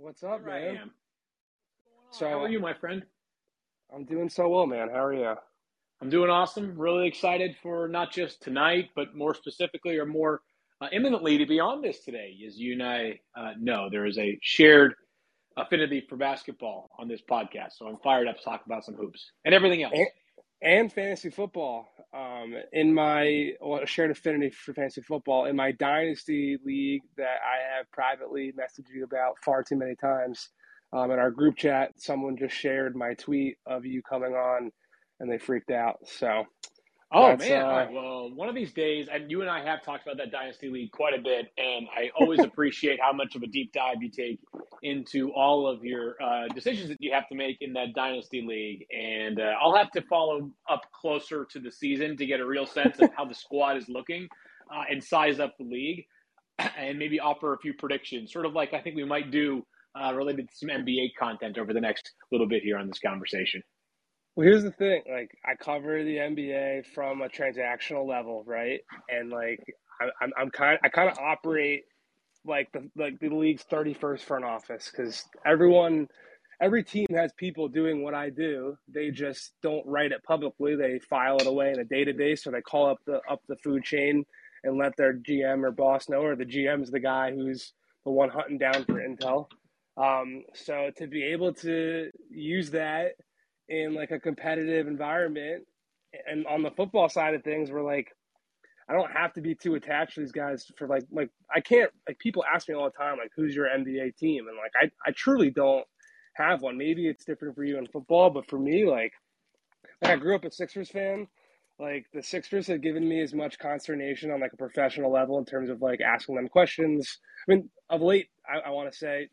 What's up, Here I man? am. So How are you, my friend? I'm doing so well, man. How are you? I'm doing awesome. Really excited for not just tonight, but more specifically or more uh, imminently to be on this today. As you and I uh, know, there is a shared affinity for basketball on this podcast. So I'm fired up to talk about some hoops and everything else. And, and fantasy football. Um, in my well, shared affinity for fantasy football in my dynasty league that I have privately messaged you about far too many times. Um, in our group chat, someone just shared my tweet of you coming on, and they freaked out. So Oh That's, man! uh, right. Well, one of these days, and you and I have talked about that dynasty league quite a bit, and I always appreciate how much of a deep dive you take into all of your uh, decisions that you have to make in that dynasty league. And uh, I'll have to follow up closer to the season to get a real sense of how the squad is looking uh, and size up the league, and maybe offer a few predictions, sort of like I think we might do uh, related to some NBA content over the next little bit here on this conversation. Well, here's the thing. Like, I cover the NBA from a transactional level, right? And like, I, I'm I'm kind I kind of operate like the like the league's 31st front office because everyone, every team has people doing what I do. They just don't write it publicly. They file it away in a database, or they call up the up the food chain and let their GM or boss know, or the GM is the guy who's the one hunting down for intel. Um, so to be able to use that in like a competitive environment and on the football side of things we're like i don't have to be too attached to these guys for like like i can't like people ask me all the time like who's your nba team? And like i, I truly don't have one. Maybe it's different for you in football but for me like, like i grew up a sixers fan. Like the sixers have given me as much consternation on like a professional level in terms of like asking them questions. I mean of late i, I want to say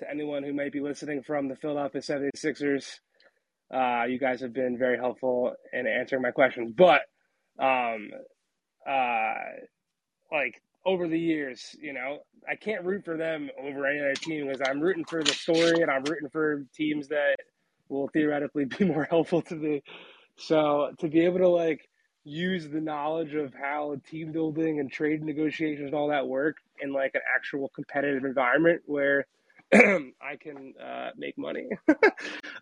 to anyone who might be listening from the philadelphia 76ers uh, you guys have been very helpful in answering my questions. But um, uh, like over the years, you know, I can't root for them over any other team because I'm rooting for the story and I'm rooting for teams that will theoretically be more helpful to me. So to be able to like use the knowledge of how team building and trade negotiations and all that work in like an actual competitive environment where I can uh, make money.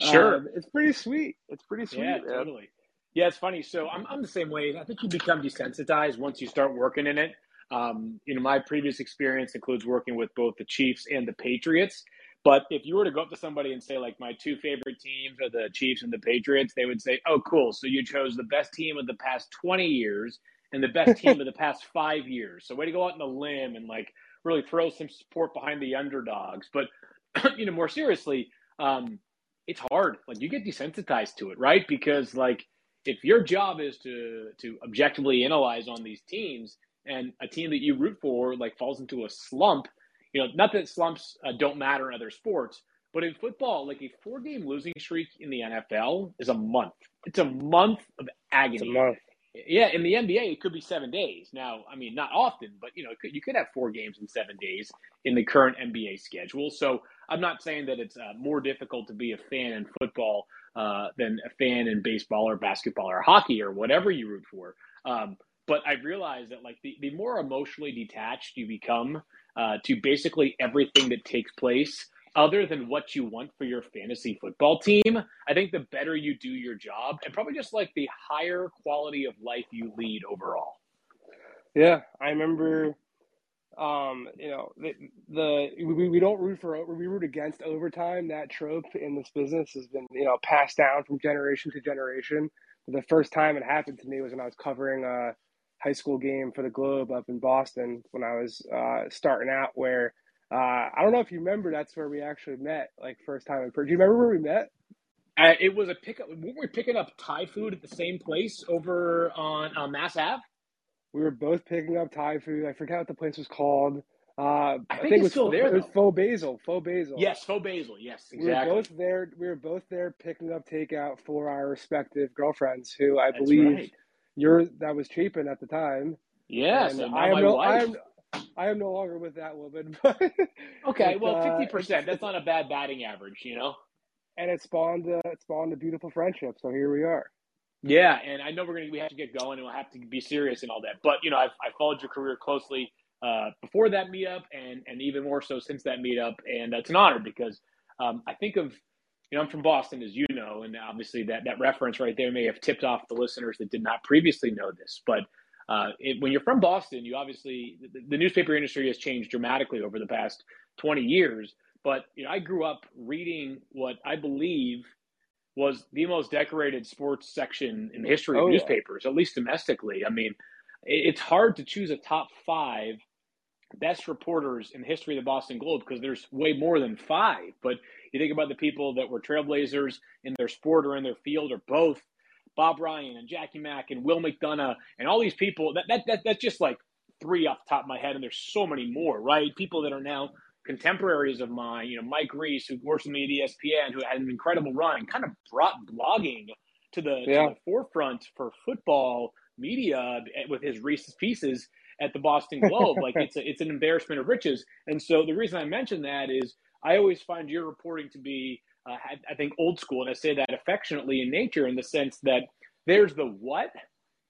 Sure. Um, it's pretty sweet. It's pretty sweet. Yeah, man. totally. Yeah, it's funny. So I'm, I'm the same way. I think you become desensitized once you start working in it. Um, you know, my previous experience includes working with both the Chiefs and the Patriots. But if you were to go up to somebody and say, like, my two favorite teams are the Chiefs and the Patriots, they would say, oh, cool. So you chose the best team of the past 20 years and the best team of the past five years. So way to go out on a limb and, like, really throw some support behind the underdogs. But, you know, more seriously, um, it's hard. Like you get desensitized to it, right? Because like if your job is to to objectively analyze on these teams, and a team that you root for like falls into a slump, you know, not that slumps uh, don't matter in other sports, but in football, like a four game losing streak in the NFL is a month. It's a month of agony. It's a month. Yeah, in the NBA, it could be seven days. Now, I mean, not often, but you know, could, you could have four games in seven days in the current NBA schedule. So I'm not saying that it's uh, more difficult to be a fan in football uh, than a fan in baseball or basketball or hockey or whatever you root for. Um, but I realized that like the, the more emotionally detached you become uh, to basically everything that takes place other than what you want for your fantasy football team, I think the better you do your job and probably just like the higher quality of life you lead overall. Yeah, I remember. Um, you know, the, the we, we don't root for we root against overtime. That trope in this business has been you know passed down from generation to generation. The first time it happened to me was when I was covering a high school game for the Globe up in Boston when I was uh, starting out. Where uh, I don't know if you remember, that's where we actually met, like first time in person. Do you remember where we met? Uh, it was a pickup. Weren't we picking up Thai food at the same place over on uh, Mass Ave? We were both picking up Thai food. I forgot what the place was called. Uh, I think it it's was still there, It was Pho Basil. Pho Basil. Yes, Pho Basil. Yes, We were both there. We were both there picking up takeout for our respective girlfriends, who I That's believe right. you're that was Chapin at the time. Yes, and now I am my no, I am, I am no longer with that woman. But Okay, well, uh, fifty percent—that's not a bad batting average, you know. and it spawned a, it spawned a beautiful friendship. So here we are. Yeah, and I know we're gonna we have to get going and we'll have to be serious and all that. But you know, I've I followed your career closely uh, before that meetup and and even more so since that meetup. And it's an honor because um, I think of you know I'm from Boston, as you know, and obviously that that reference right there may have tipped off the listeners that did not previously know this, but. Uh, it, when you're from Boston, you obviously the, the newspaper industry has changed dramatically over the past 20 years. But you know, I grew up reading what I believe was the most decorated sports section in the history of oh, newspapers, yeah. at least domestically. I mean, it's hard to choose a top five best reporters in the history of the Boston Globe because there's way more than five. But you think about the people that were trailblazers in their sport or in their field or both. Bob Ryan and Jackie Mack and Will McDonough and all these people. That, that, that that's just like three off the top of my head, and there's so many more, right? People that are now contemporaries of mine. You know, Mike Reiss, who works with me at ESPN, who had an incredible run, kind of brought blogging to the, yeah. to the forefront for football media eh, with his Reiss's pieces at the Boston Globe. like it's a, it's an embarrassment of riches. And so the reason I mention that is I always find your reporting to be, uh, I think, old school, and I say that affectionately in nature, in the sense that there's the what,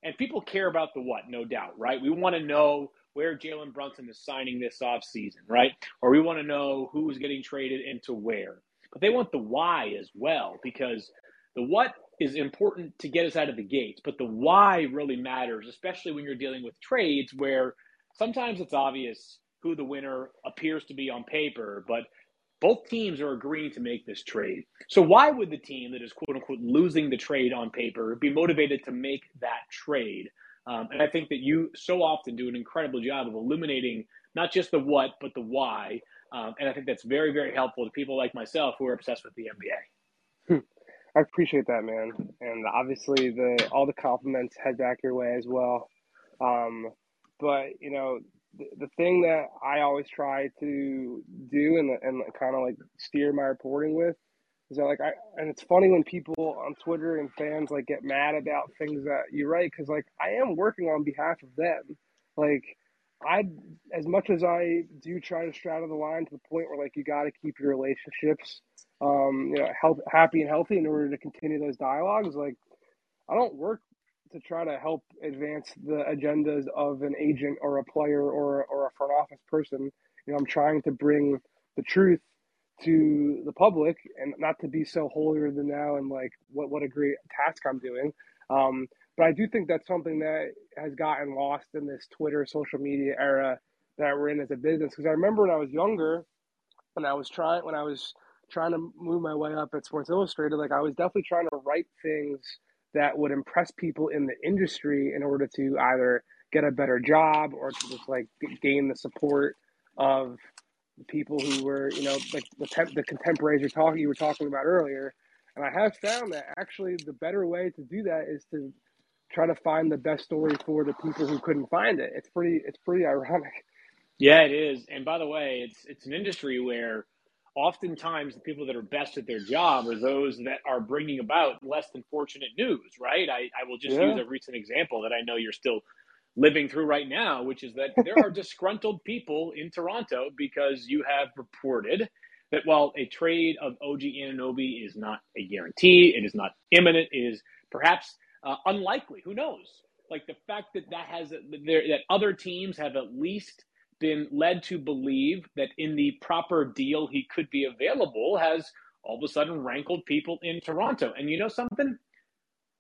and people care about the what, no doubt, right? We want to know where Jalen Brunson is signing this off season, right? Or we want to know who's getting traded into where. But they want the why as well, because the what is important to get us out of the gates, but the why really matters, especially when you're dealing with trades where sometimes it's obvious who the winner appears to be on paper, but both teams are agreeing to make this trade. So why would the team that is quote unquote losing the trade on paper be motivated to make that trade? Um, and I think that you so often do an incredible job of illuminating not just the what, but the why. Um, and I think that's very, very helpful to people like myself who are obsessed with the NBA. Hmm. I appreciate that, man. And obviously, the all the compliments head back your way as well. Um, but you know, the, thing that I always try to do and and kind of like steer my reporting with is that like I and it's funny when people on Twitter and fans like get mad about things that you write because like I am working on behalf of them. Like I, as much as I do try to straddle the line to the point where like you got to keep your relationships um, you know, health, happy and healthy in order to continue those dialogues. Like, I don't work to try to help advance the agendas of an agent or a player or or a front office person. You know, I'm trying to bring the truth to the public and not to be so holier than thou and like what what a great task I'm doing. Um, but I do think that's something that has gotten lost in this Twitter social media era that we're in as a business. Because I remember when I was younger, when I was trying, when I was trying to move my way up at Sports Illustrated, like I was definitely trying to write things that would impress people in the industry in order to either get a better job or to just like gain the support of the people who were, you know, like the, temp- the contemporaries you're talking you were talking about earlier. And I have found that actually the better way to do that is to try to find the best story for the people who couldn't find it. It's pretty it's pretty ironic. Yeah, it is. And by the way, it's it's an industry where oftentimes the people that are best at their job are those that are bringing about less than fortunate news, right? I, I will just yeah. use a recent example that I know you're still living through right now, which is that there are disgruntled people in Toronto because you have reported that while a trade of OG Anunoby is not a guarantee, it is not imminent, it is perhaps uh, unlikely. Who knows? Like the fact that that has that other teams have at least been led to believe that in the proper deal he could be available has all of a sudden rankled people in Toronto. And you know something?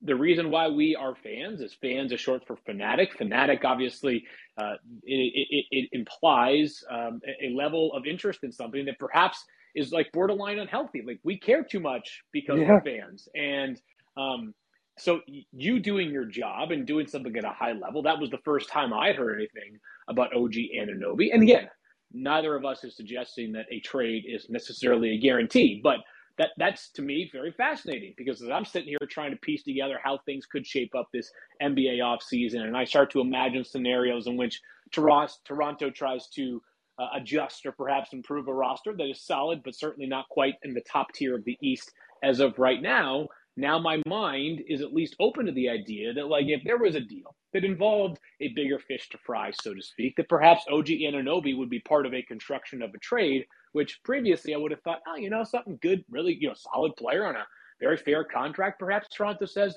The reason why we are fans is fans is short for fanatic. Fanatic, obviously, uh, it, it, it, implies um, a level of interest in something that perhaps is like borderline unhealthy. Like we care too much because yeah. we're fans. And um, so you doing your job and doing something at a high level, that was the first time I heard anything about OG Anunoby. And again, neither of us is suggesting that a trade is necessarily a guarantee, but that that's to me very fascinating because as I'm sitting here trying to piece together how things could shape up this NBA offseason, and I start to imagine scenarios in which Toronto tries to uh, adjust or perhaps improve a roster that is solid, but certainly not quite in the top tier of the East as of right now now my mind is at least open to the idea that like if there was a deal that involved a bigger fish to fry, so to speak, that perhaps OG Anunoby would be part of a construction of a trade, which previously I would have thought, oh, you know, something good, really, you know, solid player on a very fair contract. Perhaps Toronto says,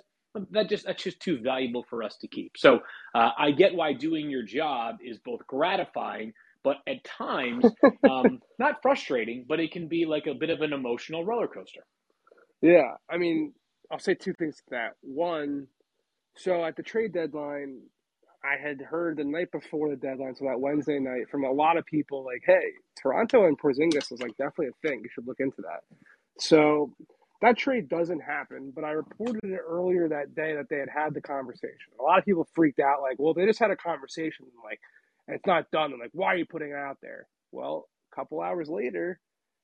that just that's just too valuable for us to keep. So uh, I get why doing your job is both gratifying, but at times um, not frustrating, but it can be like a bit of an emotional roller coaster. Yeah, I mean, I'll say two things to that. One, so at the trade deadline, I had heard the night before the deadline, so that Wednesday night, from a lot of people like, "Hey, Toronto and Porzingis is like definitely a thing. You should look into that." So that trade doesn't happen, but I reported it earlier that day that they had had the conversation. A lot of people freaked out, like, "Well, they just had a conversation, like, and it's not done." And like, why are you putting it out there? Well, a couple hours later,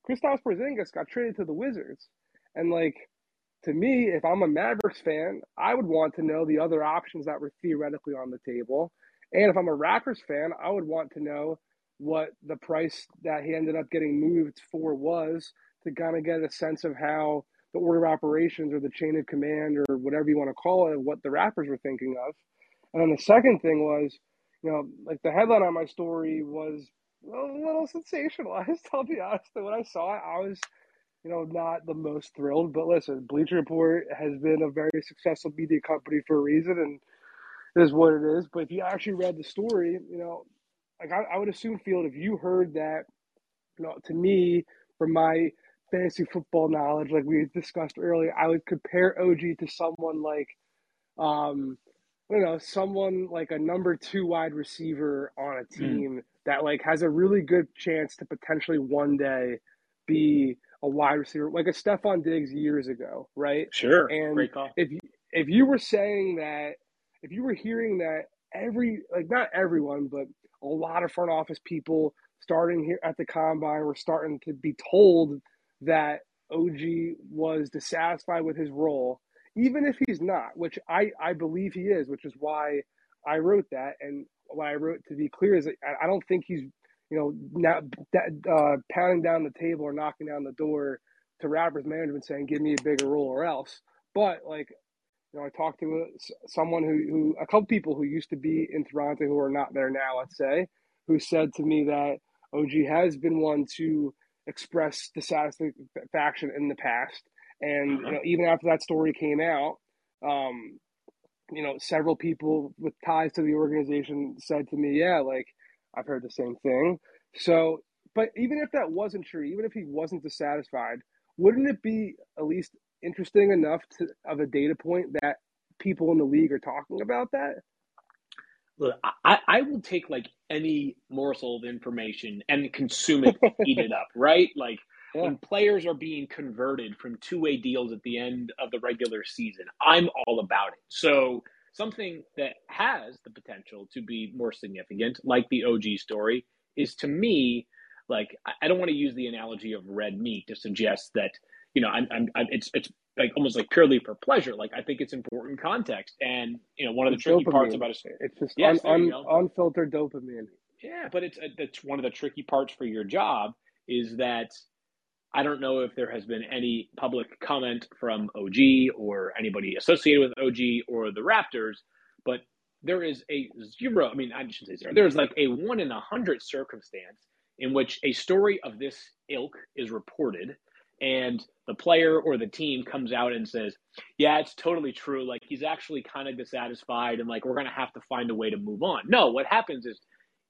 Kristaps Porzingis got traded to the Wizards, and like to me, if I'm a Mavericks fan, I would want to know the other options that were theoretically on the table. And if I'm a Raptors fan, I would want to know what the price that he ended up getting moved for was to kind of get a sense of how the order of operations or the chain of command or whatever you want to call it, what the Raptors were thinking of. And then the second thing was, you know, like the headline on my story was a little sensationalized. I'll be honest. When I saw it, I was you know, not the most thrilled. But listen, Bleacher Report has been a very successful media company for a reason, and it is what it is. But if you actually read the story, you know, like I, I would assume, Field, if you heard that, you know, to me, from my fantasy football knowledge, like we discussed earlier, I would compare OG to someone like, um, you know, someone like a number two wide receiver on a hmm. team mm. that like has a really good chance to potentially one day be a wide receiver like a Stefon Diggs years ago, right? Sure. And if you, if you were saying that, if you were hearing that every like not everyone, but a lot of front office people starting here at the combine were starting to be told that OG was dissatisfied with his role, even if he's not, which I I believe he is, which is why I wrote that. And what I wrote to be clear is that I don't think he's you know, now that, uh, pounding down the table or knocking down the door to Raptors management saying, "Give me a bigger role or else." But like, you know, I talked to a, someone who, who a couple people who used to be in Toronto who are not there now. Let's say, who said to me that OG has been one to express dissatisfaction in the past, and you know, even after that story came out. Um, you know, several people with ties to the organization said to me, "Yeah, like I've heard the same thing. So, but even if that wasn't true, even if he wasn't dissatisfied, wouldn't it be at least interesting enough to, of a data point that people in the league are talking about that? Look, I, I will take like any morsel of information and consume it, eat it up, right? Like yeah. when players are being converted from two way deals at the end of the regular season, I'm all about it. So something that has the potential to be more significant, like the OG story, is to me like I don't want to use the analogy of red meat to suggest that you know I'm, I'm, I'm it's it's like almost like purely for pleasure. Like I think it's important context, and you know one of the it's tricky dopamine. parts about it, it's just yes, un, un, unfiltered dopamine. Yeah, but it's uh, it's one of the tricky parts for your job is that I don't know if there has been any public comment from OG or anybody associated with OG or the Raptors, but there is a zero. I mean, I shouldn't say zero. There's like a one in a hundred circumstance in which a story of this ilk is reported, and the player or the team comes out and says, "Yeah, it's totally true. Like he's actually kind of dissatisfied, and like we're gonna have to find a way to move on." No, what happens is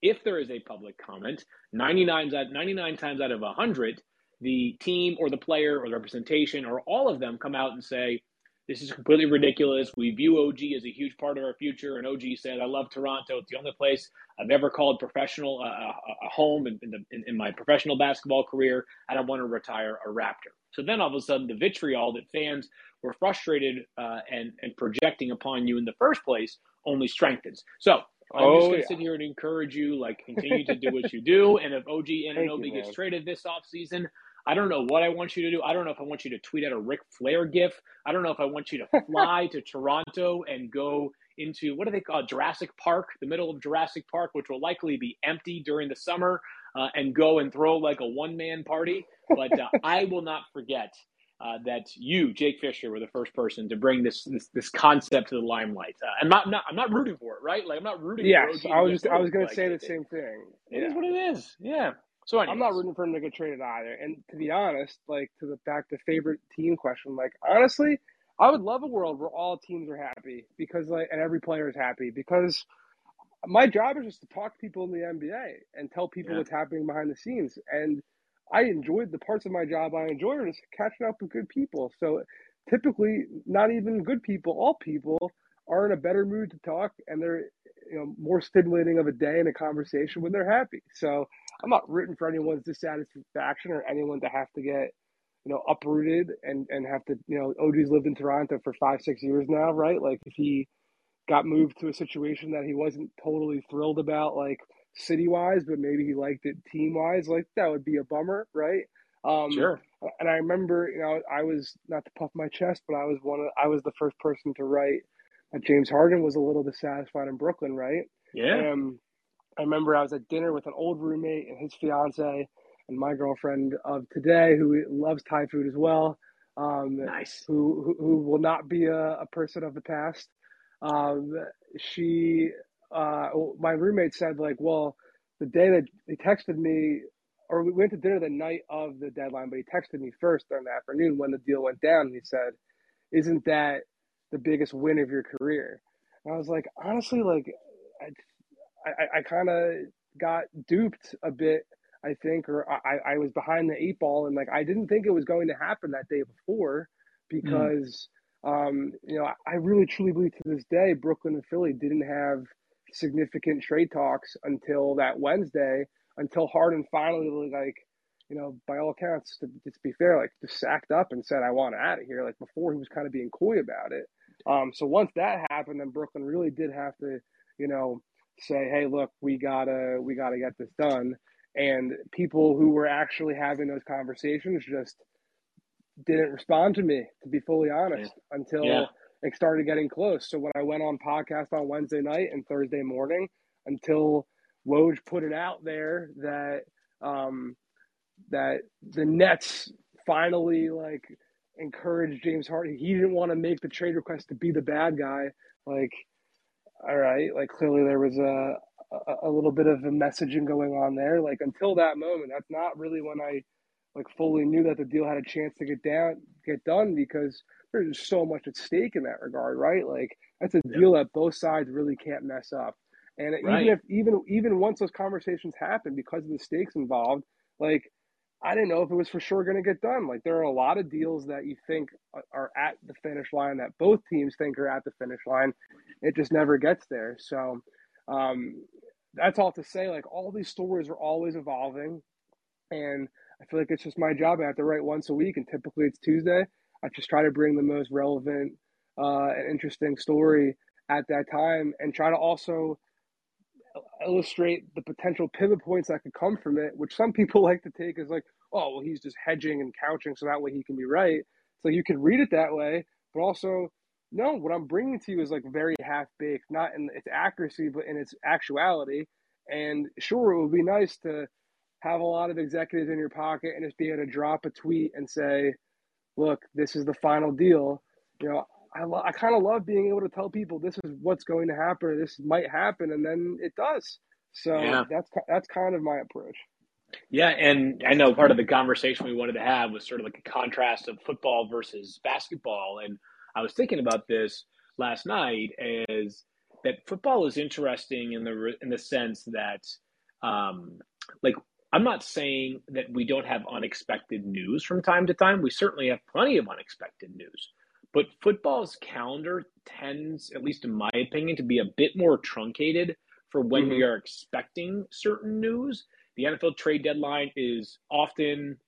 if there is a public comment, 99 99 times out of 100, the team or the player or the representation or all of them come out and say, this is completely ridiculous. We view OG as a huge part of our future. And OG said, I love Toronto. It's the only place I've ever called professional uh, a, a home in, in, the, in, in, my professional basketball career. I don't want to retire a Raptor. So then all of a sudden, the vitriol that fans were frustrated uh, and, and projecting upon you in the first place only strengthens. So I'm oh, just going to yeah. sit here and encourage you, like, continue to do what you do. And if OG Anunoby gets traded this offseason, I don't know what I want you to do. I don't know if I want you to tweet out a Ric Flair gif. I don't know if I want you to fly to Toronto and go into what do they call? Jurassic Park, the middle of Jurassic Park, which will likely be empty during the summer, uh, and go and throw like a one man party. But uh, I will not forget uh, that you, Jake Fisher, were the first person to bring this this, this concept to the limelight. Uh, I'm not, not I'm not rooting for it, right? Like I'm not rooting. Yes, I was just I was going to say the same thing. It yeah. is what it is. Yeah. So anyways. I'm not rooting for him to get traded either. And to be honest, like to the back to favorite team question, like honestly, I would love a world where all teams are happy because like and every player is happy because my job is just to talk to people in the NBA and tell people yeah. what's happening behind the scenes. And I enjoyed the parts of my job I enjoy are just catching up with good people. So typically, not even good people, all people are in a better mood to talk and they're you know more stimulating of a day and a conversation when they're happy. So I'm not rooting for anyone's dissatisfaction or anyone to have to get you know uprooted and and have to you know OG's lived in Toronto for five six years now, right? Like if he got moved to a situation that he wasn't totally thrilled about, like city wise, but maybe he liked it team wise. Like that would be a bummer, right? Um, sure. And I remember, you know, I was not to puff my chest, but I was one of, I was the first person to write that James Harden was a little dissatisfied in Brooklyn, right? Yeah. Um, I remember I was at dinner with an old roommate and his fiance and my girlfriend of today, who loves Thai food as well. Um, nice. Who, who, who will not be a, a person of the past. Um, she, uh, my roommate said like, well, the day that he texted me, or we went to dinner the night of the deadline, but he texted me first during the afternoon when the deal went down. And he said, "Isn't that the biggest win of your career?" And I was like, honestly, like, I, I, kind of got duped a bit. I think, or I, I was behind the eight ball, and like I didn't think it was going to happen that day before, mm. because um, you know, I really truly believe to this day, Brooklyn and Philly didn't have significant trade talks until that Wednesday, until Harden finally, like, you know, by all accounts, to, to be fair, like, just sacked up and said, I want out of here. Like, before he was kind of being coy about it. Um, so once that happened, then Brooklyn really did have to, you know, say, hey, look, we gotta, we gotta get this done. And people who were actually having those conversations just didn't respond to me, to be fully honest, yeah. until yeah. it started getting close. So when I went on podcast on Wednesday night and Thursday morning, until Woj put it out there that um, that the Nets finally like encouraged James Harden. He didn't want to make the trade request to be the bad guy. Like, all right, like clearly there was a a, a little bit of a messaging going on there. Like until that moment, that's not really when I like fully knew that the deal had a chance to get down get done because there's so much at stake in that regard, right? Like that's a yeah. deal that both sides really can't mess up. And right. even if even even once those conversations happen because of the stakes involved, like I didn't know if it was for sure going to get done. Like there are a lot of deals that you think are at the finish line that both teams think are at the finish line. It just never gets there. So um, that's all to say. Like all these stories are always evolving, and I feel like it's just my job. I have to write once a week, and typically it's Tuesday. I just try to bring the most relevant uh, and interesting story at that time, and try to also illustrate the potential pivot points that could come from it, which some people like to take as like, oh, well, he's just hedging and couching, so that way he can be right. So you can read it that way, but also, no, what I'm bringing to you is like very half baked, not in its accuracy, but in its actuality. And sure, it would be nice to have a lot of executives in your pocket and just be able to drop a tweet and say, look, this is the final deal. You know, I, lo- I kind of love being able to tell people this is what's going to happen, or this might happen, and then it does. So yeah. that's that's kind of my approach. Yeah, and I know part of the conversation we wanted to have was sort of like a contrast of football versus basketball, and I was thinking about this last night as that football is interesting in the in the sense that um, like I'm not saying that we don't have unexpected news from time to time. We certainly have plenty of unexpected news. But football's calendar tends, at least in my opinion, to be a bit more truncated for when mm-hmm. we are expecting certain news. The NFL trade deadline is often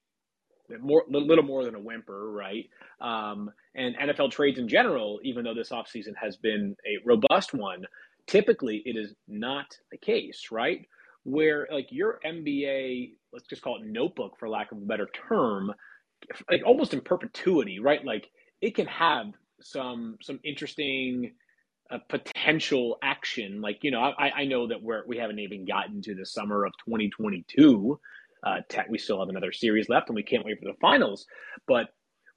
more a little more than a whimper, right? Um, and NFL trades in general, even though this offseason has been a robust one, typically it is not the case, right? where like your NBA, let's just call it notebook for lack of a better term, like almost in perpetuity, right? Like it can have some some interesting uh, potential action. Like you know, I, I know that we're we haven't even gotten to the summer of 2022. Uh, tech, we still have another series left, and we can't wait for the finals. But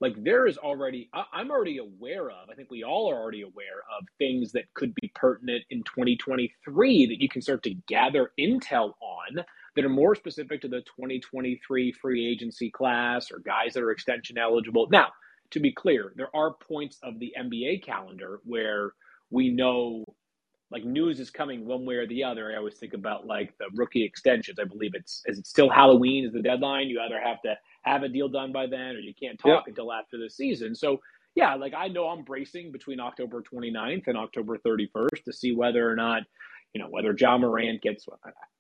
like there is already I, am already aware of i think we all are already aware of things that could be pertinent in 2023 that you can start to gather intel on that are more specific to the 2023 free agency class or guys that are extension eligible now to be clear, there are points of the NBA calendar where we know like news is coming one way or the other. I always think about like the rookie extensions. I believe it's is it still Halloween is the deadline. You either have to have a deal done by then or you can't talk yep. until after the season. So yeah, like I know I'm bracing between October 29th and October 31st to see whether or not, you know, whether Ja Morant gets,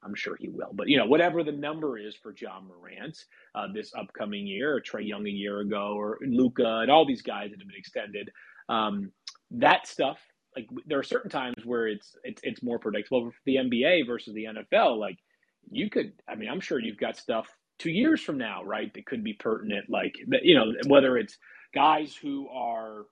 I'm sure he will, but, you know, whatever the number is for Ja Morant uh, this upcoming year, or Trae Young a year ago, or Luka, and all these guys that have been extended, um, that stuff, like there are certain times where it's, it's, it's more predictable for the NBA versus the NFL. Like you could, I mean, I'm sure you've got stuff two years from now, right, that could be pertinent, like, you know, whether it's, guys who are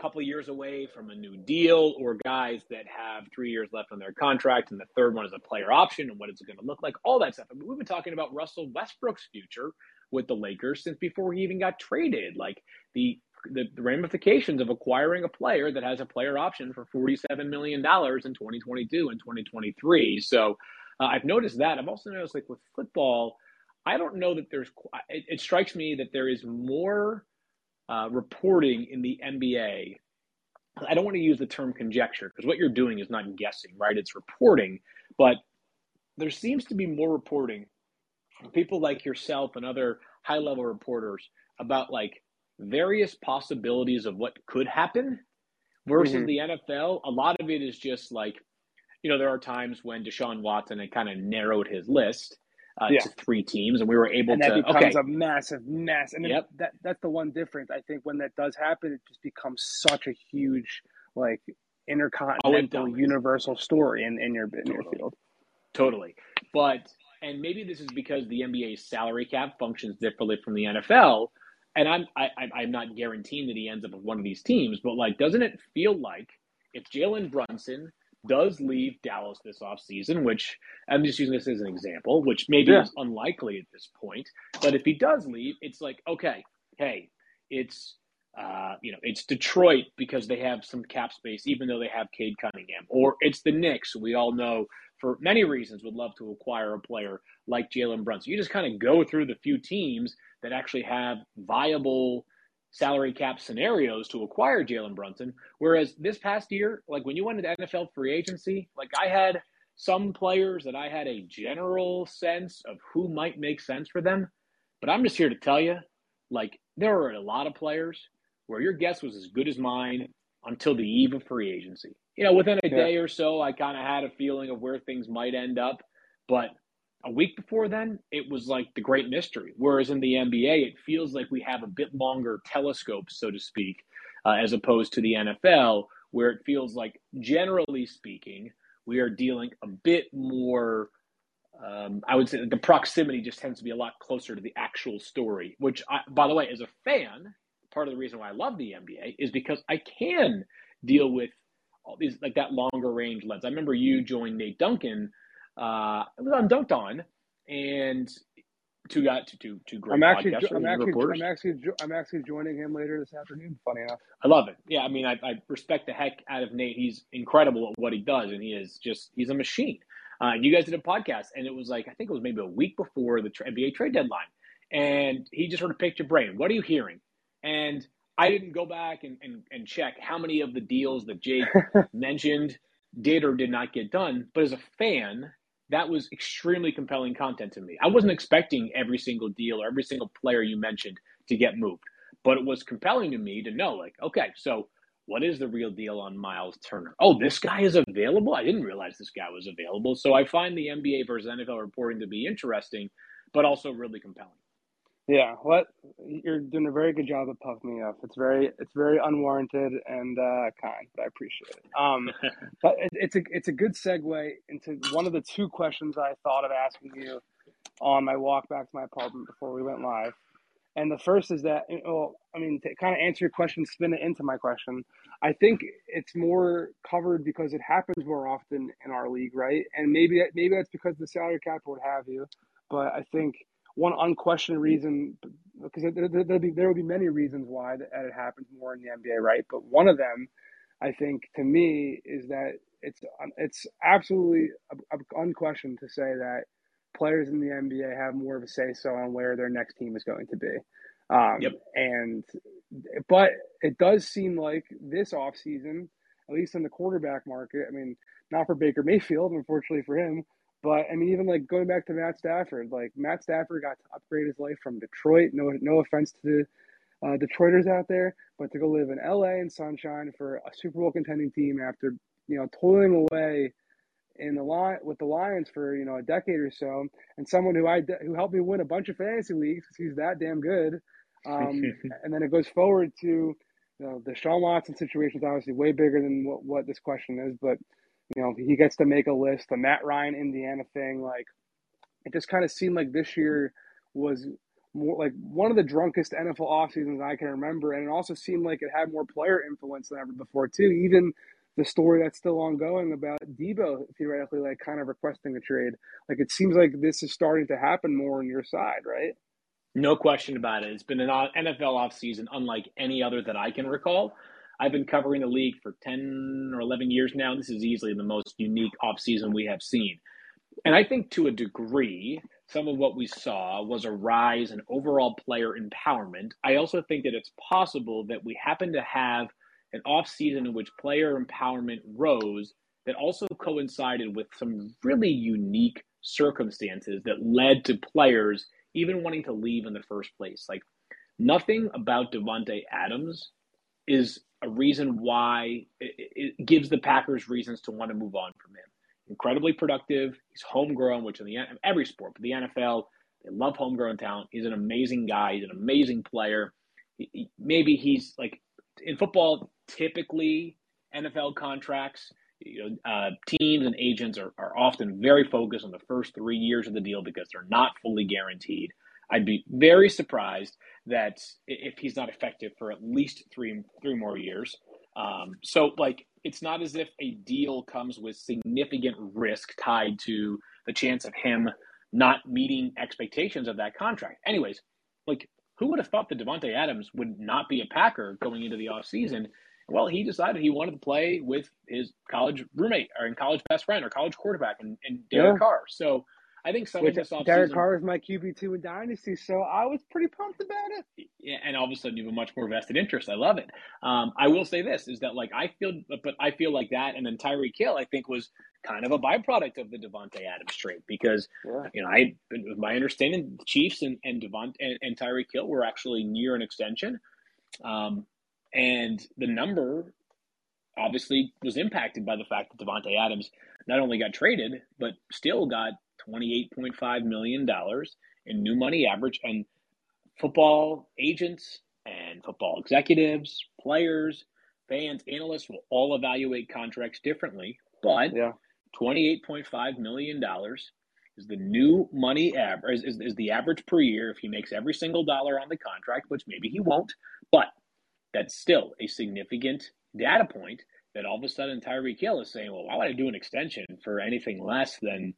couple years away from a new deal or guys that have three years left on their contract and the third one is a player option and what is it going to look like all that stuff I mean, we've been talking about russell westbrook's future with the lakers since before he even got traded like the the, the ramifications of acquiring a player that has a player option for $47 million in 2022 and 2023 so uh, i've noticed that i've also noticed like with football I don't know that there's. It, it strikes me that there is more uh, reporting in the NBA. I don't want to use the term conjecture because what you're doing is not guessing, right? It's reporting, but there seems to be more reporting from people like yourself and other high level reporters about like various possibilities of what could happen versus mm-hmm. the NFL. A lot of it is just like, you know, there are times when Deshaun Watson had kind of narrowed his list uh, yeah. to three teams, and we were able and that to. becomes okay. a massive mess, and yep. that that's the one difference. I think when that does happen, it just becomes such a huge like intercontinental, oh, universal story in, in your in totally. your field. Totally, but and maybe this is because the NBA's salary cap functions differently from the NFL. And I'm I, I'm not guaranteeing that he ends up with one of these teams, but like, doesn't it feel like if Jalen Brunson does leave Dallas this offseason, which I'm just using this as an example, which maybe yeah. is unlikely at this point. But if he does leave, it's like, okay, hey, it's uh, you know, it's Detroit because they have some cap space, even though they have Cade Cunningham, or it's the Knicks. We all know for many reasons would love to acquire a player like Jalen Brunson. You just kind of go through the few teams that actually have viable salary cap scenarios to acquire Jalen Brunson. Whereas this past year, like when you went into NFL free agency, like I had some players that I had a general sense of who might make sense for them. But I'm just here to tell you, like, there are a lot of players where your guess was as good as mine until the eve of free agency. You know, within a yeah. day or so, I kind of had a feeling of where things might end up. But a week before then, it was like the great mystery. Whereas in the NBA, it feels like we have a bit longer telescope, so to speak, uh, as opposed to the NFL, where it feels like, generally speaking, we are dealing a bit more. Um, I would say the proximity just tends to be a lot closer to the actual story, which, I, by the way, as a fan, part of the reason why I love the NBA is because I can deal with all these like that longer range lens. I remember you joined Nate Duncan uh, it was on Dunc'd On, and two got two two two great I'm actually, podcasters I'm actually, reporters. I'm actually, I'm actually joining him later this afternoon. Funny enough, I love it. Yeah, I mean, I, I respect the heck out of Nate. He's incredible at what he does, and he is just he's a machine. Uh, you guys did a podcast, and it was like I think it was maybe a week before the NBA trade deadline, and he just sort of picked your brain. What are you hearing? And I didn't go back and, and, and check how many of the deals that Jake mentioned did or did not get done. But as a fan, that was extremely compelling content to me. I wasn't expecting every single deal or every single player you mentioned to get moved, but it was compelling to me to know, like, okay, so what is the real deal on Miles Turner? Oh, this guy is available. I didn't realize this guy was available. So I find the NBA versus NFL reporting to be interesting, but also really compelling. Yeah, what you're doing a very good job of puffing me up. It's very it's very unwarranted and uh, kind, but I appreciate it. Um, but it, it's a it's a good segue into one of the two questions I thought of asking you on my walk back to my apartment before we went live. And the first is that, well, I mean, to kind of answer your question, spin it into my question. I think it's more covered because it happens more often in our league, right? And maybe maybe that's because the salary cap would have you, but I think one unquestioned reason because there, there, be, there will be many reasons why that it happens more in the NBA, right? But one of them, I think, to me, is that it's it's absolutely unquestioned to say that players in the NBA have more of a say so on where their next team is going to be. Um, yep. And but it does seem like this offseason, at least in the quarterback market, I mean, not for Baker Mayfield, unfortunately for him, but I mean, even like going back to Matt Stafford, like Matt Stafford got to upgrade his life from Detroit. No, no offense to the uh, Detroiters out there, but to go live in LA and sunshine for a Super Bowl contending team after you know toiling away in the line with the Lions for you know a decade or so, and someone who I who helped me win a bunch of fantasy leagues because he's that damn good. Um, and then it goes forward to you know the Sean Watson situation is obviously way bigger than what, what this question is, but you know he gets to make a list. The Matt Ryan Indiana thing, like it just kind of seemed like this year was more like one of the drunkest NFL off seasons I can remember, and it also seemed like it had more player influence than ever before too. Even the story that's still ongoing about Deebo theoretically like kind of requesting a trade. Like it seems like this is starting to happen more on your side, right? No question about it. It's been an NFL offseason unlike any other that I can recall. I've been covering the league for 10 or 11 years now. This is easily the most unique offseason we have seen. And I think to a degree, some of what we saw was a rise in overall player empowerment. I also think that it's possible that we happen to have – an offseason in which player empowerment rose that also coincided with some really unique circumstances that led to players even wanting to leave in the first place. Like nothing about Davante Adams is a reason why it, it, gives the Packers reasons to want to move on from him. Incredibly productive. He's homegrown, which in the every sport, but the NFL, they love homegrown talent. He's an amazing guy. He's an amazing player. He, maybe he's like in football, typically NFL contracts, you know, uh, teams and agents are, are often very focused on the first three years of the deal because they're not fully guaranteed. I'd be very surprised that if he's not effective for at least three three more years. Um, so, like, it's not as if a deal comes with significant risk tied to the chance of him not meeting expectations of that contract. Anyways, like, who would have thought that Davante Adams would not be a Packer going into the offseason? Well, he decided he wanted to play with his college roommate or in college best friend or college quarterback and, and Derek yeah. Carr. So I think some Which, of this offseason. Derek Carr is my QB two in Dynasty, so I was pretty pumped about it. Yeah, and all of a sudden you have a much more vested interest. I love it. Um, I will say this is that like I feel, but I feel like that and then Tyreek Hill I think was kind of a byproduct of the Davante Adams trade because yeah. you know I my understanding the Chiefs and and Davante and, and Tyreek Hill were actually near an extension. Um, and the number obviously was impacted by the fact that Davante Adams not only got traded, but still got $28.5 million in new money average. And football agents and football executives, players, fans, analysts will all evaluate contracts differently. But yeah. $28.5 million is the new money average, is, is the average per year if he makes every single dollar on the contract, which maybe he won't. But that's still a significant data point that all of a sudden Tyreek Hill is saying, well, why would I do an extension for anything less than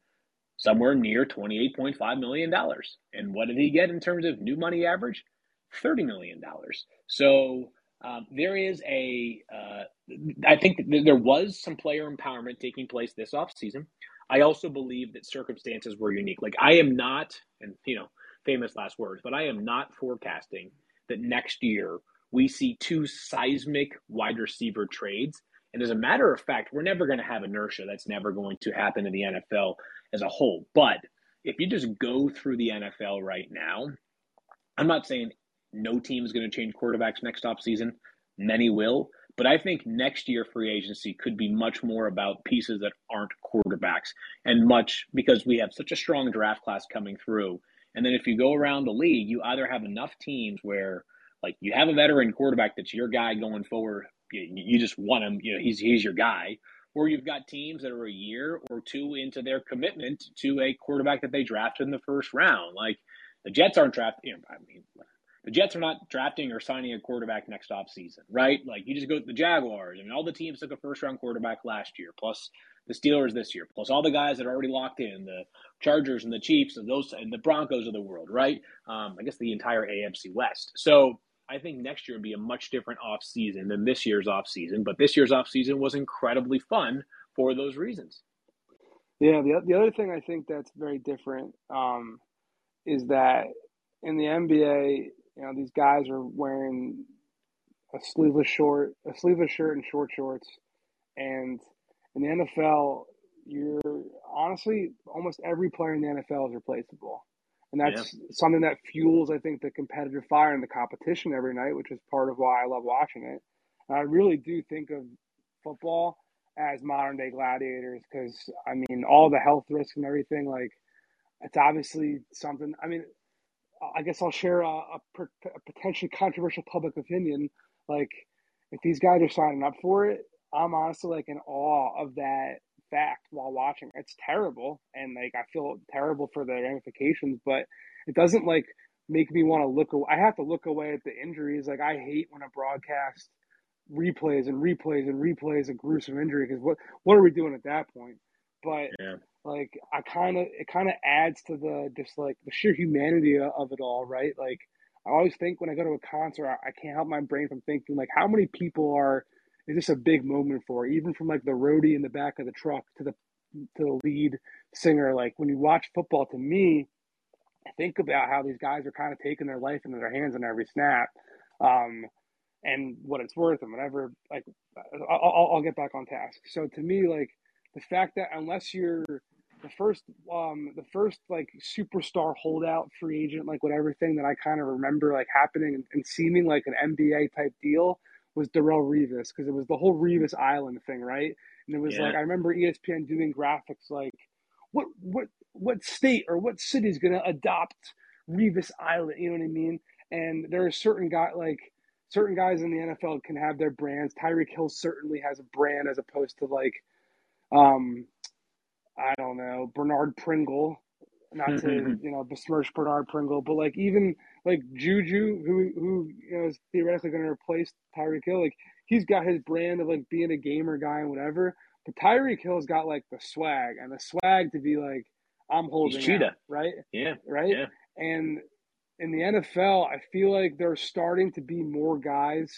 somewhere near $28.5 million? And what did he get in terms of new money average? $30 million. So um, there is a, uh, I think there was some player empowerment taking place this offseason. I also believe that circumstances were unique. Like I am not, and you know, famous last words, but I am not forecasting that next year we see two seismic wide receiver trades. And as a matter of fact, we're never going to have inertia. That's never going to happen in the NFL as a whole. But if you just go through the NFL right now, I'm not saying no team is going to change quarterbacks next offseason. Many will. But I think next year free agency could be much more about pieces that aren't quarterbacks and much because we have such a strong draft class coming through. And then if you go around the league, you either have enough teams where like you have a veteran quarterback that's your guy going forward. You, you just want him. You know, he's he's your guy. Or you've got teams that are a year or two into their commitment to a quarterback that they drafted in the first round. Like the Jets aren't drafting. You know, I mean, the Jets are not drafting or signing a quarterback next offseason, right? Like you just go to the Jaguars. I mean, all the teams took a first round quarterback last year, plus the Steelers this year, plus all the guys that are already locked in, the Chargers and the Chiefs and those and the Broncos of the world, right? Um, I guess the entire AFC West. So I think next year would be a much different off season than this year's off season. But this year's off season was incredibly fun for those reasons. Yeah, the the other thing I think that's very different um, is that in the NBA, You know, these guys are wearing a sleeveless short, a sleeveless shirt and short shorts, and in the NFL, you're honestly almost every player in the NFL is replaceable. And that's yeah. something that fuels, I think, the competitive fire and the competition every night, which is part of why I love watching it. And I really do think of football as modern day gladiators because, I mean, all the health risks and everything, like, it's obviously something. I mean, I guess I'll share a, a, a potentially controversial public opinion. Like, if these guys are signing up for it, I'm honestly like in awe of that fact while watching. It's terrible, and like I feel terrible for the ramifications, but it doesn't like make me want to look. Away. I have to look away at the injuries. Like I hate when a broadcast replays and replays and replays a gruesome injury because what what are we doing at that point? But yeah. like I kind of it kind of adds to the just like the sheer humanity of it all, right? Like I always think when I go to a concert, I, I can't help my brain from thinking like how many people are is this a big moment for even from like the roadie in the back of the truck to the to the lead singer. Like when you watch football to me I think about how these guys are kind of taking their life into their hands on every snap um, and what it's worth and whatever like I'll, I'll get back on task. So to me like the fact that unless you're the first um the first like superstar holdout free agent like whatever thing that I kind of remember like happening and, and seeming like an NBA type deal was Darrelle Revis because it was the whole Revis Island thing, right? And it was yeah. like I remember ESPN doing graphics like what what what state or what city is going to adopt Revis Island? You know what I mean? And there are certain guys like certain guys in the NFL can have their brands. Tyreek Hill certainly has a brand as opposed to like um I don't know Bernard Pringle. Not to you know besmirch Bernard Pringle, but like even like Juju, who who you know is theoretically going to replace Tyreek Hill, like he's got his brand of like being a gamer guy and whatever. But Tyreek Hill's got like the swag and the swag to be like, I'm holding he's cheetah, out, right? Yeah, right. Yeah. And in the NFL, I feel like there's starting to be more guys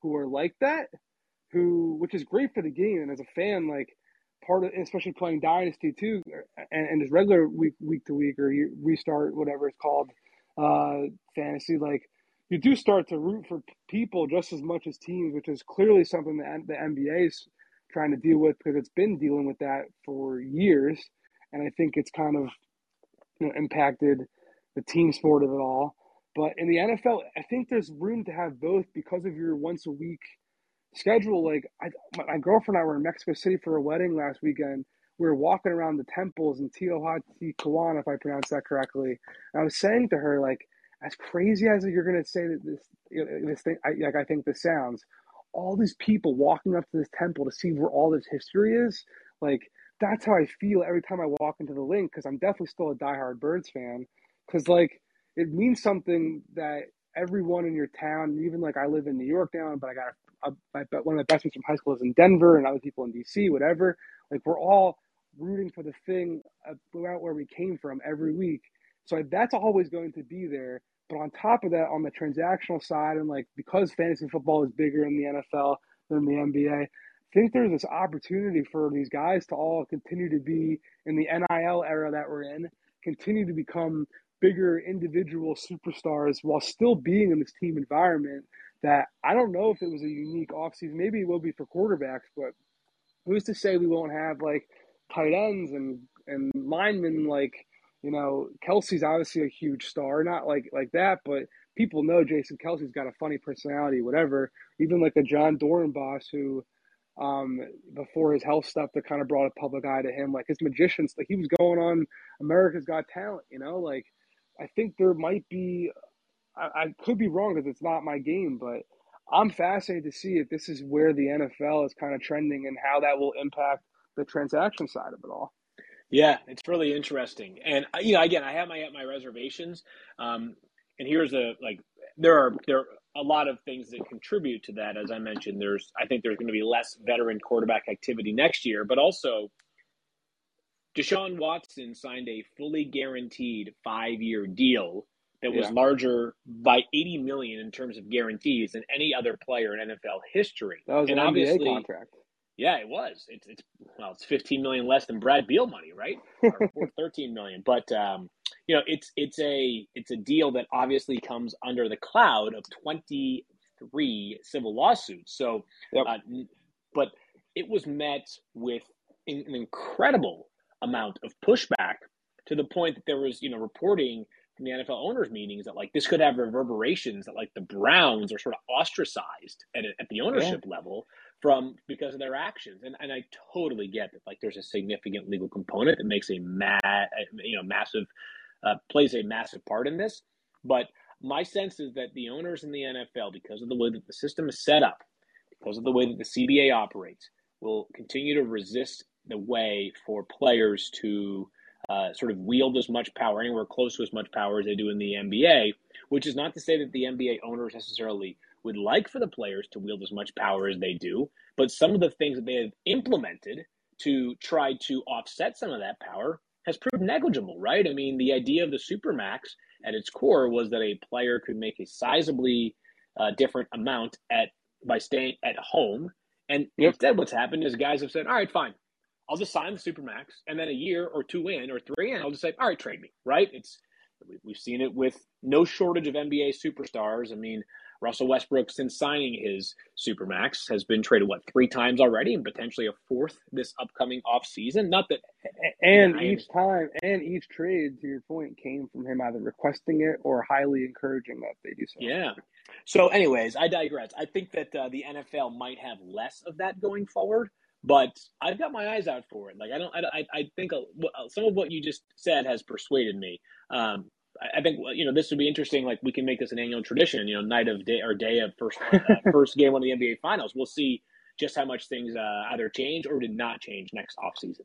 who are like that, who which is great for the game. And as a fan, like part of especially playing dynasty too, and, and just regular week week to week or restart whatever it's called uh, fantasy, like you do start to root for people just as much as teams, which is clearly something that the NBA is trying to deal with because it's been dealing with that for years, and I think it's kind of you know, impacted the team sport of it all. But in the NFL, I think there's room to have both because of your once a week schedule. Like I, my girlfriend and I were in Mexico City for a wedding last weekend, we were walking around the temples in Teotihuacan, if I pronounce that correctly. And I was saying to her, like, as crazy as you're going to say that this, you know, this thing, I, like, I think this sounds, all these people walking up to this temple to see where all this history is, like, that's how I feel every time I walk into the Linc because I'm definitely still a diehard Birds fan. Because, like, it means something that everyone in your town, even like I live in New York now, but I got a, a, my, one of my best friends from high school is in Denver and other people in DC, whatever. Like, we're all rooting for the thing uh, about where we came from every week. So that's always going to be there. But on top of that, on the transactional side, and like because fantasy football is bigger in the NFL than the NBA, I think there's this opportunity for these guys to all continue to be in the NIL era that we're in, continue to become bigger individual superstars while still being in this team environment. That I don't know if it was a unique offseason. Maybe it will be for quarterbacks, but who's to say we won't have like tight ends and and linemen like you know Kelce's obviously a huge star, not like like that, but people know Jason Kelce's got a funny personality, whatever. Even like a Dorenbos who um before his health stuff that kind of brought a public eye to him like his magicians like he was going on america's got talent you know like i think there might be i, I could be wrong because it's not my game but i'm fascinated to see if this is where the nfl is kind of trending and how that will impact the transaction side of it all. Yeah, it's really interesting, and uh, you know, again, I have my my reservations. Um, and here's a like there are there are a lot of things that contribute to that. As I mentioned, there's I think there's going to be less veteran quarterback activity next year, but also Deshaun Watson signed a fully guaranteed five year deal that was yeah. larger by 80 million in terms of guarantees than any other player in NFL history. That was and an NBA contract. Yeah, it was. It's it's well, it's 15 million less than Brad Beal money, right? Or, or 13 million. But um, you know, it's it's a it's a deal that obviously comes under the cloud of 23 civil lawsuits. So, yep. uh, but it was met with an incredible amount of pushback to the point that there was, you know, reporting from the NFL owners meetings that like this could have reverberations that like the Browns are sort of ostracized at, at the ownership yeah. level from because of their actions. And and I totally get that like there's a significant legal component that makes a mad you know massive uh, plays a massive part in this. But my sense is that the owners in the NFL, because of the way that the system is set up, because of the way that the CBA operates, will continue to resist the way for players to uh, sort of wield as much power, anywhere close to as much power as they do in the NBA, which is not to say that the NBA owners necessarily would like for the players to wield as much power as they do, but some of the things that they have implemented to try to offset some of that power has proved negligible, right? I mean, the idea of the supermax at its core was that a player could make a sizably uh, different amount at by staying at home, and yep. instead, what's happened is guys have said, "All right, fine, I'll just sign the supermax, and then a year or two in or three in, I'll just say, all right, trade me, right? It's we've seen it with no shortage of NBA superstars. I mean, Russell Westbrook, since signing his supermax, has been traded what three times already, and potentially a fourth this upcoming off season. Not that, and each time, and each trade, to your point, came from him either requesting it or highly encouraging that they do so. Yeah. So, anyways, I digress. I think that uh, the NFL might have less of that going forward. But I've got my eyes out for it. Like I don't, I, I think some of what you just said has persuaded me. Um, I think you know this would be interesting. Like we can make this an annual tradition. You know, night of day or day of first uh, first game of the NBA Finals. We'll see just how much things uh, either change or did not change next offseason.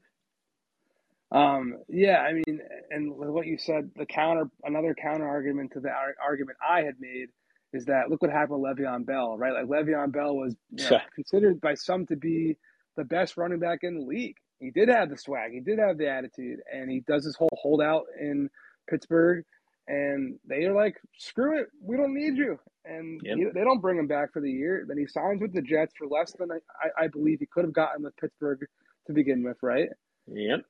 Um, yeah, I mean, and what you said, the counter, another counter argument to the argument I had made is that look what happened with Le'Veon Bell, right? Like Le'Veon Bell was you know, considered by some to be the best running back in the league. He did have the swag, he did have the attitude, and he does his whole holdout in Pittsburgh. And they are like, screw it, we don't need you. And yep. he, they don't bring him back for the year. Then he signs with the Jets for less than I, I believe he could have gotten with Pittsburgh to begin with, right? Yep.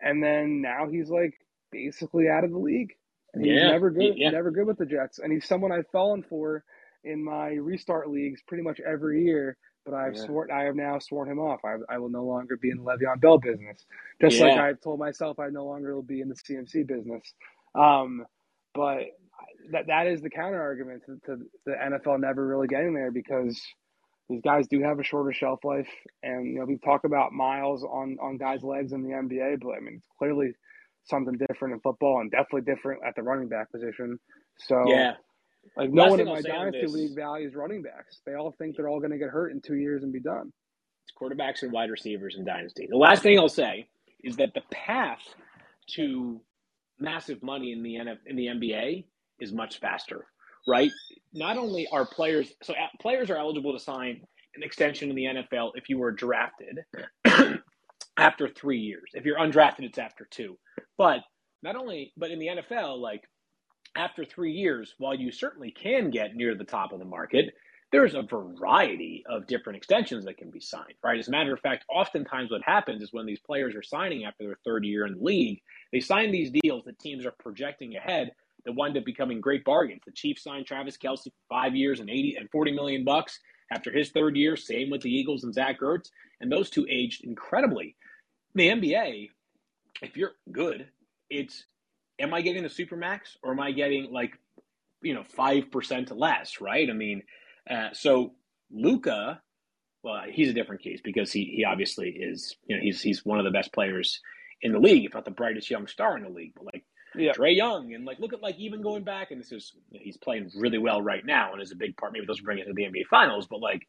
And then now he's like basically out of the league. And he's yeah. never good, yeah. never good with the Jets. And he's someone I've fallen for in my restart leagues pretty much every year but I've yeah. sworn I have now sworn him off. I, I will no longer be in the Le'Veon Bell business, just yeah. like I've told myself I no longer will be in the CMC business. Um, but that that is the counter argument to, to, the NFL never really getting there because these guys do have a shorter shelf life, and you know we talk about miles on on guys' legs in the NBA, but I mean it's clearly something different in football and definitely different at the running back position. So yeah, like no one in my dynasty league values running backs. They all think they're all going to get hurt in two years and be done. It's quarterbacks and wide receivers in dynasty. The last thing I'll say is that the path to massive money in the NF, in the NBA is much faster, right? Not only are players so uh, players are eligible to sign an extension in the NFL if you were drafted after three years. If you're undrafted, it's after two. But not only, but in the NFL, like after three years, while you certainly can get near the top of the market, there's a variety of different extensions that can be signed, right? As a matter of fact, oftentimes what happens is when these players are signing after their third year in the league, they sign these deals that teams are projecting ahead that wind up becoming great bargains. The Chiefs signed Travis Kelce for five years and 80 and 40 million bucks after his third year. Same with the Eagles and Zach Ertz. And those two aged incredibly. In The NBA, if you're good, it's am I getting the supermax or am I getting like, you know, 5% less, right? I mean, uh, so Luka, well, he's a different case because he, he obviously is, you know, he's, he's one of the best players in the league, if not the brightest young star in the league. But like yeah. Trae Young, and like look at like even going back, and this is he's playing really well right now, and is a big part. Maybe those bring it to the NBA Finals, but like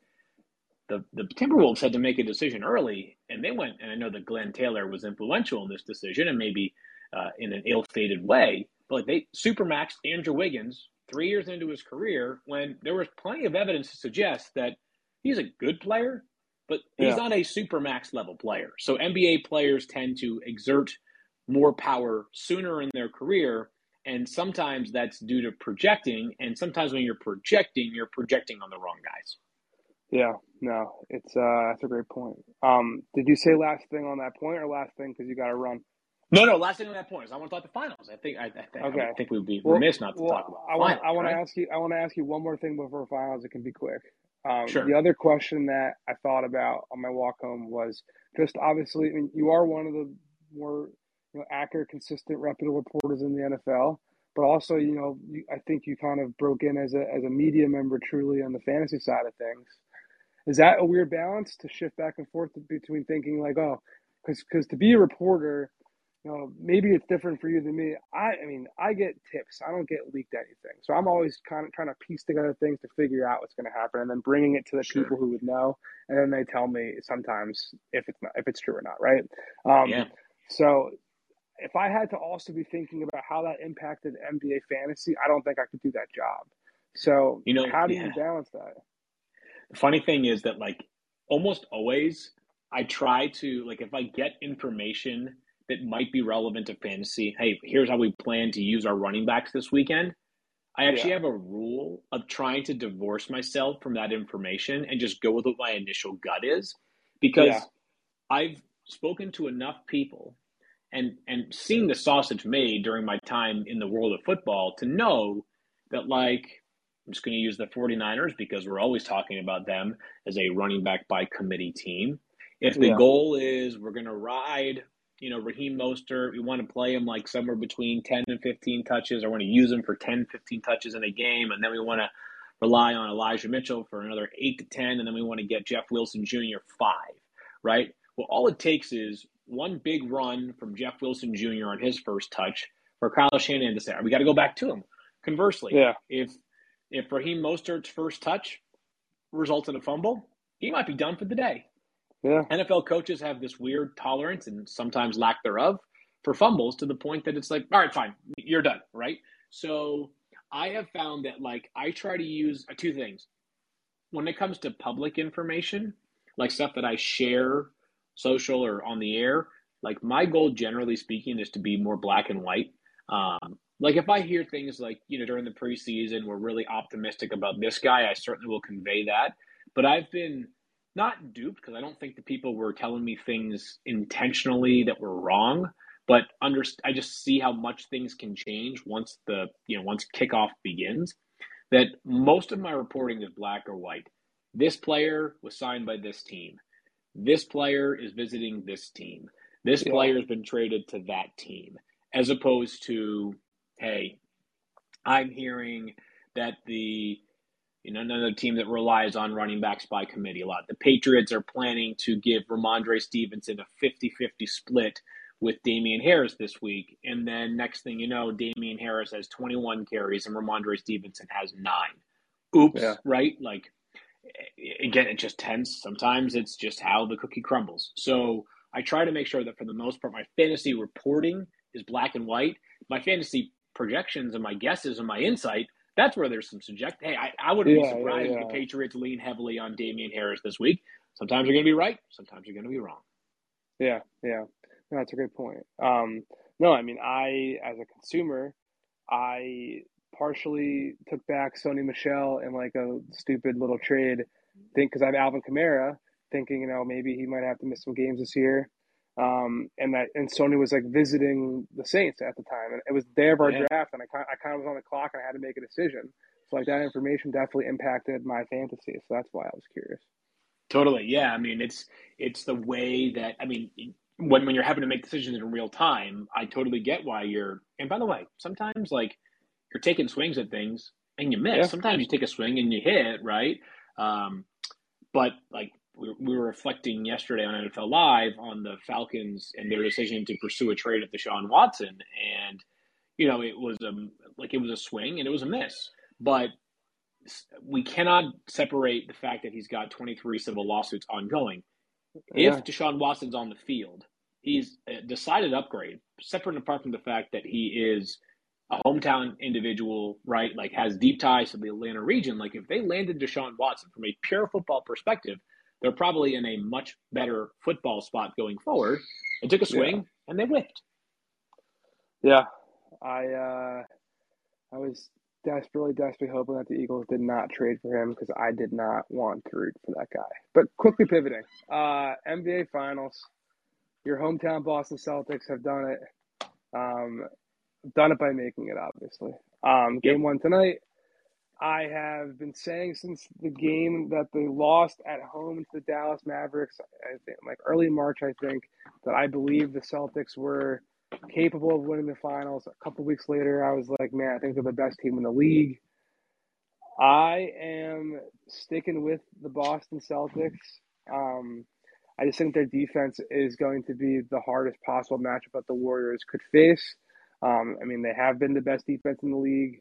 the the Timberwolves had to make a decision early, and they went. And I know that Glen Taylor was influential in this decision, and maybe uh, in an ill-fated way. But like they supermaxed Andrew Wiggins three years into his career when there was plenty of evidence to suggest that he's a good player, but he's yeah. not a supermax level player. So NBA players tend to exert more power sooner in their career. And sometimes that's due to projecting. And sometimes when you're projecting, you're projecting on the wrong guys. Yeah, no, it's uh, that's a great point. Um, did you say last thing on that point or last thing because you got to run? No, no. Last thing on that point is I want to talk the finals. I think I, I, think, okay. I think we would be well, remiss not to well, talk about. I want I want right? to ask you I want to ask you one more thing before finals. It can be quick. Um, sure. The other question that I thought about on my walk home was just obviously I mean, you are one of the more you know, accurate, consistent, reputable reporters in the NFL but also you know you, I think you kind of broke in as a as a media member truly on the fantasy side of things. Is that a weird balance to shift back and forth between thinking like oh because because to be a reporter you know maybe it's different for you than me I I mean I get tips I don't get leaked anything so I'm always kind of trying to piece together things to figure out what's going to happen and then bringing it to the sure. people who would know and then they tell me sometimes if it's not if it's true or not right um, yeah. so if I had to also be thinking about how that impacted NBA fantasy, I don't think I could do that job. So, you know, how do yeah. you balance that? The funny thing is that, like, almost always, I try to, like, if I get information that might be relevant to fantasy, hey, here's how we plan to use our running backs this weekend. I actually yeah. have a rule of trying to divorce myself from that information and just go with what my initial gut is because yeah. I've spoken to enough people and and seen the sausage made during my time in the world of football to know that like I'm just going to use the 49ers because we're always talking about them as a running back by committee team. If the yeah. goal is we're going to ride, you know, Raheem Mostert, we want to play him like somewhere between 10 and 15 touches, or want to use him for 10, 15 touches in a game, and then we want to rely on Elijah Mitchell for another 8 to 10, and then we want to get Jeff Wilson Jr. 5, right? Well, all it takes is one big run from Jeff Wilson Jr. on his first touch for Kyle Shanahan to say, we got to go back to him. Conversely, yeah. if if Raheem Mostert's first touch results in a fumble, he might be done for the day. Yeah. NFL coaches have this weird tolerance and sometimes lack thereof for fumbles to the point that it's like, all right, fine, you're done, right? So I have found that like I try to use uh, two things. When it comes to public information, like stuff that I share social or on the air, like my goal, generally speaking, is to be more black and white. Um, like if I hear things like, you know, during the preseason, we're really optimistic about this guy, I certainly will convey that. But I've been not duped because I don't think the people were telling me things intentionally that were wrong. But under, I just see how much things can change once the, you know, once kickoff begins. That most of my reporting is black or white. This player was signed by this team this player is visiting this team. This yeah. player has been traded to that team, as opposed to, hey, I'm hearing that the you know another team that relies on running backs by committee a lot. The Patriots are planning to give Rhamondre Stevenson a 50-50 split with Damien Harris this week, and then next thing you know, Damien Harris has 21 carries and Rhamondre Stevenson has nine. Oops, yeah. right? Like again, it just tends. Sometimes it's just how the cookie crumbles. So I try to make sure that for the most part, my fantasy reporting is black and white. My fantasy projections and my guesses and my insight, that's where there's some subject. Hey, I, I wouldn't yeah, be surprised yeah, yeah. if the Patriots lean heavily on Damien Harris this week. Sometimes you're going to be right. Sometimes you're going to be wrong. Yeah, yeah. No, that's a great point. Um, no, I mean, I, as a consumer, I partially took back Sony Michel in like a stupid little trade. Think because I have Alvin Kamara, thinking you know maybe he might have to miss some games this year. Um, and that and Sony was like visiting the Saints at the time, and it was the day of our yeah. draft, and I kind I kind of was on the clock, and I had to make a decision. So like that information definitely impacted my fantasy. So that's why I was curious. Totally, yeah. I mean, it's it's the way that I mean when when you're having to make decisions in real time, I totally get why you're. And by the way, sometimes like you're taking swings at things and you miss. Yeah. Sometimes you take a swing and you hit, right? Um, but like we, we were reflecting yesterday on NFL Live on the Falcons and their decision to pursue a trade of Deshaun Watson, and you know it was a like it was a swing and it was a miss, but we cannot separate the fact that he's got 23 civil lawsuits ongoing. Yeah. If Deshaun Watson's on the field, he's a decided upgrade, separate and apart from the fact that he is a hometown individual, right, like has deep ties to the Atlanta region, like if they landed Deshaun Watson from a pure football perspective, they're probably in a much better football spot going forward. And took a swing yeah. and they whipped. Yeah, I uh, I was desperately, desperately hoping that the Eagles did not trade for him because I did not want to root for that guy. But quickly pivoting, uh, NBA Finals. Your hometown Boston Celtics have done it. Um, done it by making it, obviously. Um, game one tonight. I have been saying since the game that they lost at home to the Dallas Mavericks, I think, like early March, I think, that I believe the Celtics were capable of winning the finals. A couple weeks later, I was like, man, I think they're the best team in the league. I am sticking with the Boston Celtics. Um, I just think their defense is going to be the hardest possible matchup that the Warriors could face. Um, I mean, they have been the best defense in the league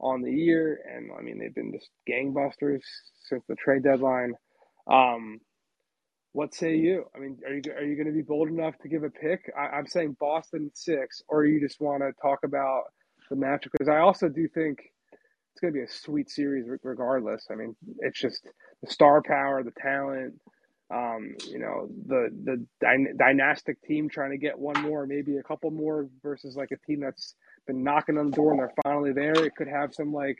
on the year, and I mean, they've been just gangbusters since the trade deadline. Um, what say you? I mean, are you are you going to be bold enough to give a pick? I, am saying Boston six, or you just want to talk about the matchup? Because I also do think it's going to be a sweet series, regardless. I mean, it's just the star power, the talent. Um, you know, the the dy- dynastic team trying to get one more, maybe a couple more, versus like a team that's been knocking on the door and they're finally there. It could have some like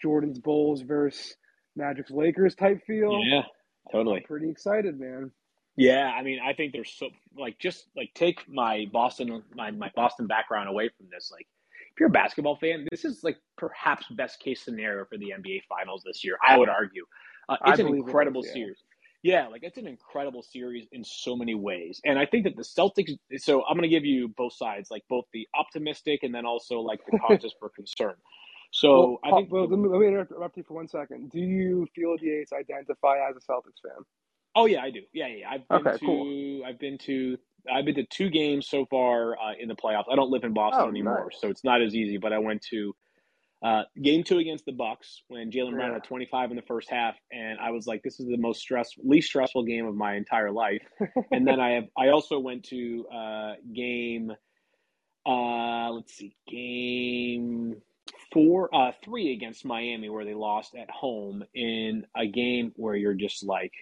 Jordan's Bulls versus Magic's Lakers type feel. Yeah. Totally. I'm pretty excited, man. Yeah, I mean, I think there's so like just like take my Boston my my Boston background away from this. Like, if you're a basketball fan, this is like perhaps best case scenario for the NBA Finals this year. I would argue, uh, it's an incredible it is, yeah. series. Yeah, like it's an incredible series in so many ways, and I think that the Celtics. So I'm going to give you both sides, like both the optimistic and then also like the causes for concern. So well, I think. Well, let me, let me interrupt you for one second. Do you Field Yates identify as a Celtics fan? Oh yeah, I do. Yeah, yeah. I've been okay, to. Cool. I've been to. I've been to two games so far uh, in the playoffs. I don't live in Boston oh, anymore, nice. so it's not as easy. But I went to uh, game two against the Bucks when Jaylen Brown had 25 in the first half, and I was like, "This is the most stress, least stressful game of my entire life." and then I have. I also went to uh, game. Uh, let's see, game four, uh, three against Miami, where they lost at home in a game where you're just like,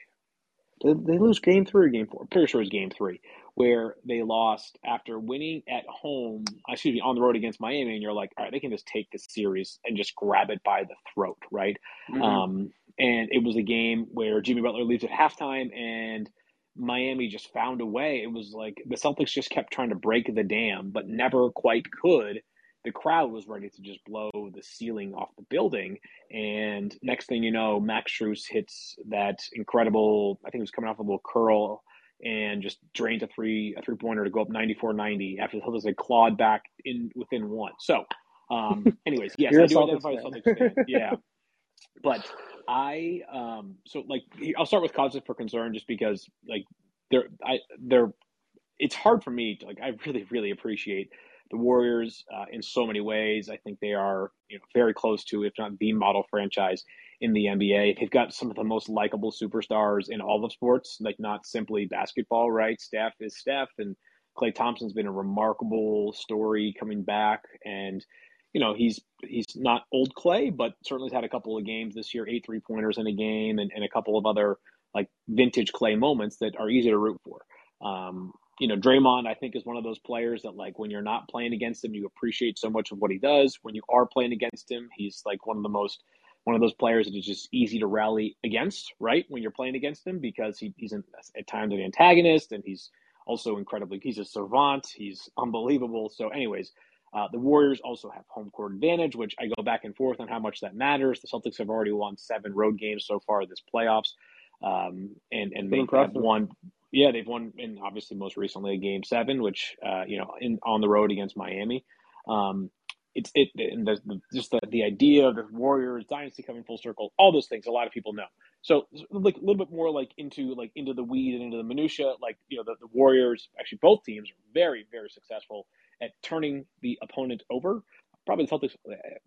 did they lose game three or game four? I'm pretty sure it was game three, where they lost after winning at home, excuse me, on the road against Miami, and you're like, all right, they can just take this series and just grab it by the throat, right? Mm-hmm. Um, and it was a game where Jimmy Butler leaves at halftime and Miami just found a way. It was like the Celtics just kept trying to break the dam, but never quite could the crowd was ready to just blow the ceiling off the building. And next thing you know, Max Strus hits that incredible, I think it was coming off a little curl and just drains a three a three pointer to go up 94-90 after the Celtics had clawed back in within one. So um anyways, yes, I do identify as Celtics fan. Yeah. But I um so like I'll start with causes for concern just because like they're I they're it's hard for me to like I really, really appreciate the Warriors uh, in so many ways. I think they are you know, very close to, if not the model franchise in the NBA. They've got some of the most likable superstars in all of sports, like not simply basketball, right? Steph is Steph, and Klay Thompson's been a remarkable story coming back, and you know he's he's not old Klay, but certainly has had a couple of games this year, eight three pointers in a game, and, and a couple of other like vintage Klay moments that are easy to root for. Um, you know, Draymond, I think, is one of those players that, like, when you're not playing against him, you appreciate so much of what he does. When you are playing against him, he's like one of the most, one of those players that is just easy to rally against, right? When you're playing against him, because he, he's an, at times an antagonist and he's also incredibly, he's a savant. He's unbelievable. So, anyways, uh, the Warriors also have home court advantage, which I go back and forth on how much that matters. The Celtics have already won seven road games so far this playoffs. Um, and and they have won yeah, they've won, and obviously most recently a game seven, which uh, you know, in on the road against Miami. Um, it's it and the, just the, the idea of the Warriors dynasty coming full circle, all those things a lot of people know. So like a little bit more like into like into the weed and into the minutia, like you know the, the Warriors actually both teams are very very successful at turning the opponent over probably the Celtics,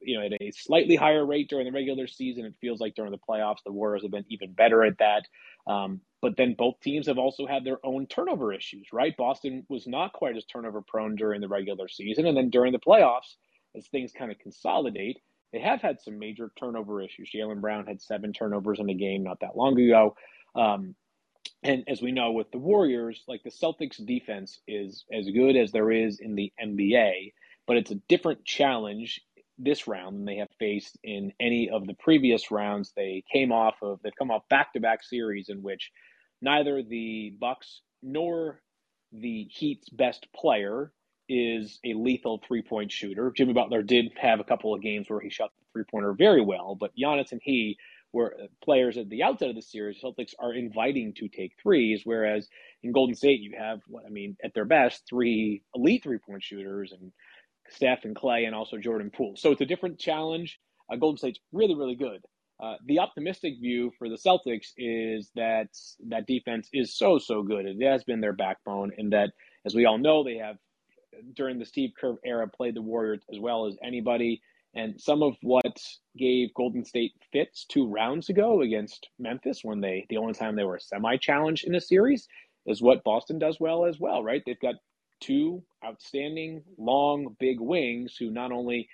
you know, at a slightly higher rate during the regular season. It feels like during the playoffs, the Warriors have been even better at that. Um, but then both teams have also had their own turnover issues, right? Boston was not quite as turnover prone during the regular season. And then during the playoffs, as things kind of consolidate, they have had some major turnover issues. Jaylen Brown had seven turnovers in a game not that long ago. Um, and as we know with the Warriors, like the Celtics defense is as good as there is in the NBA but it's a different challenge this round than they have faced in any of the previous rounds. They came off of they've come off back to back series in which neither the Bucks nor the Heat's best player is a lethal three point shooter. Jimmy Butler did have a couple of games where he shot the three pointer very well, but Giannis and he were players at the outset of the series. Celtics are inviting to take threes, whereas in Golden State you have what I mean at their best three elite three point shooters and Steph and Klay and also Jordan Poole. So it's a different challenge. Uh, Golden State's really really good. Uh, the optimistic view for the Celtics is that that defense is so so good. It has been their backbone, and that as we all know, they have during the Steve Kerr era played the Warriors as well as anybody. And some of what gave Golden State fits two rounds ago against Memphis, when they the only time they were semi challenged in a series, is what Boston does well as well, right? They've got two outstanding long big wings who not only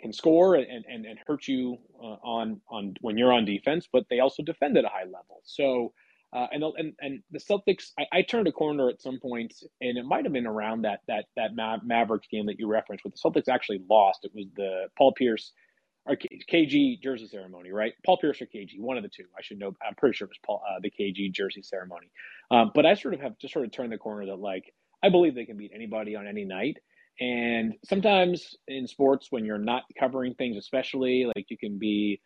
can score and, and, and hurt you uh, on on when you're on defense, but they also defend at a high level. So uh, and, and and the Celtics, I, I, turned a corner at some point, and it might have been around that that that Ma- Mavericks game that you referenced, where the Celtics actually lost. It was the Paul Pierce or KG jersey ceremony, right? Paul Pierce or KG, one of the two. I should know. I'm pretty sure it was Paul, uh, the KG jersey ceremony. Um, but I sort of have just sort of turned the corner that like I believe they can beat anybody on any night. And sometimes in sports, when you're not covering things, especially like you can be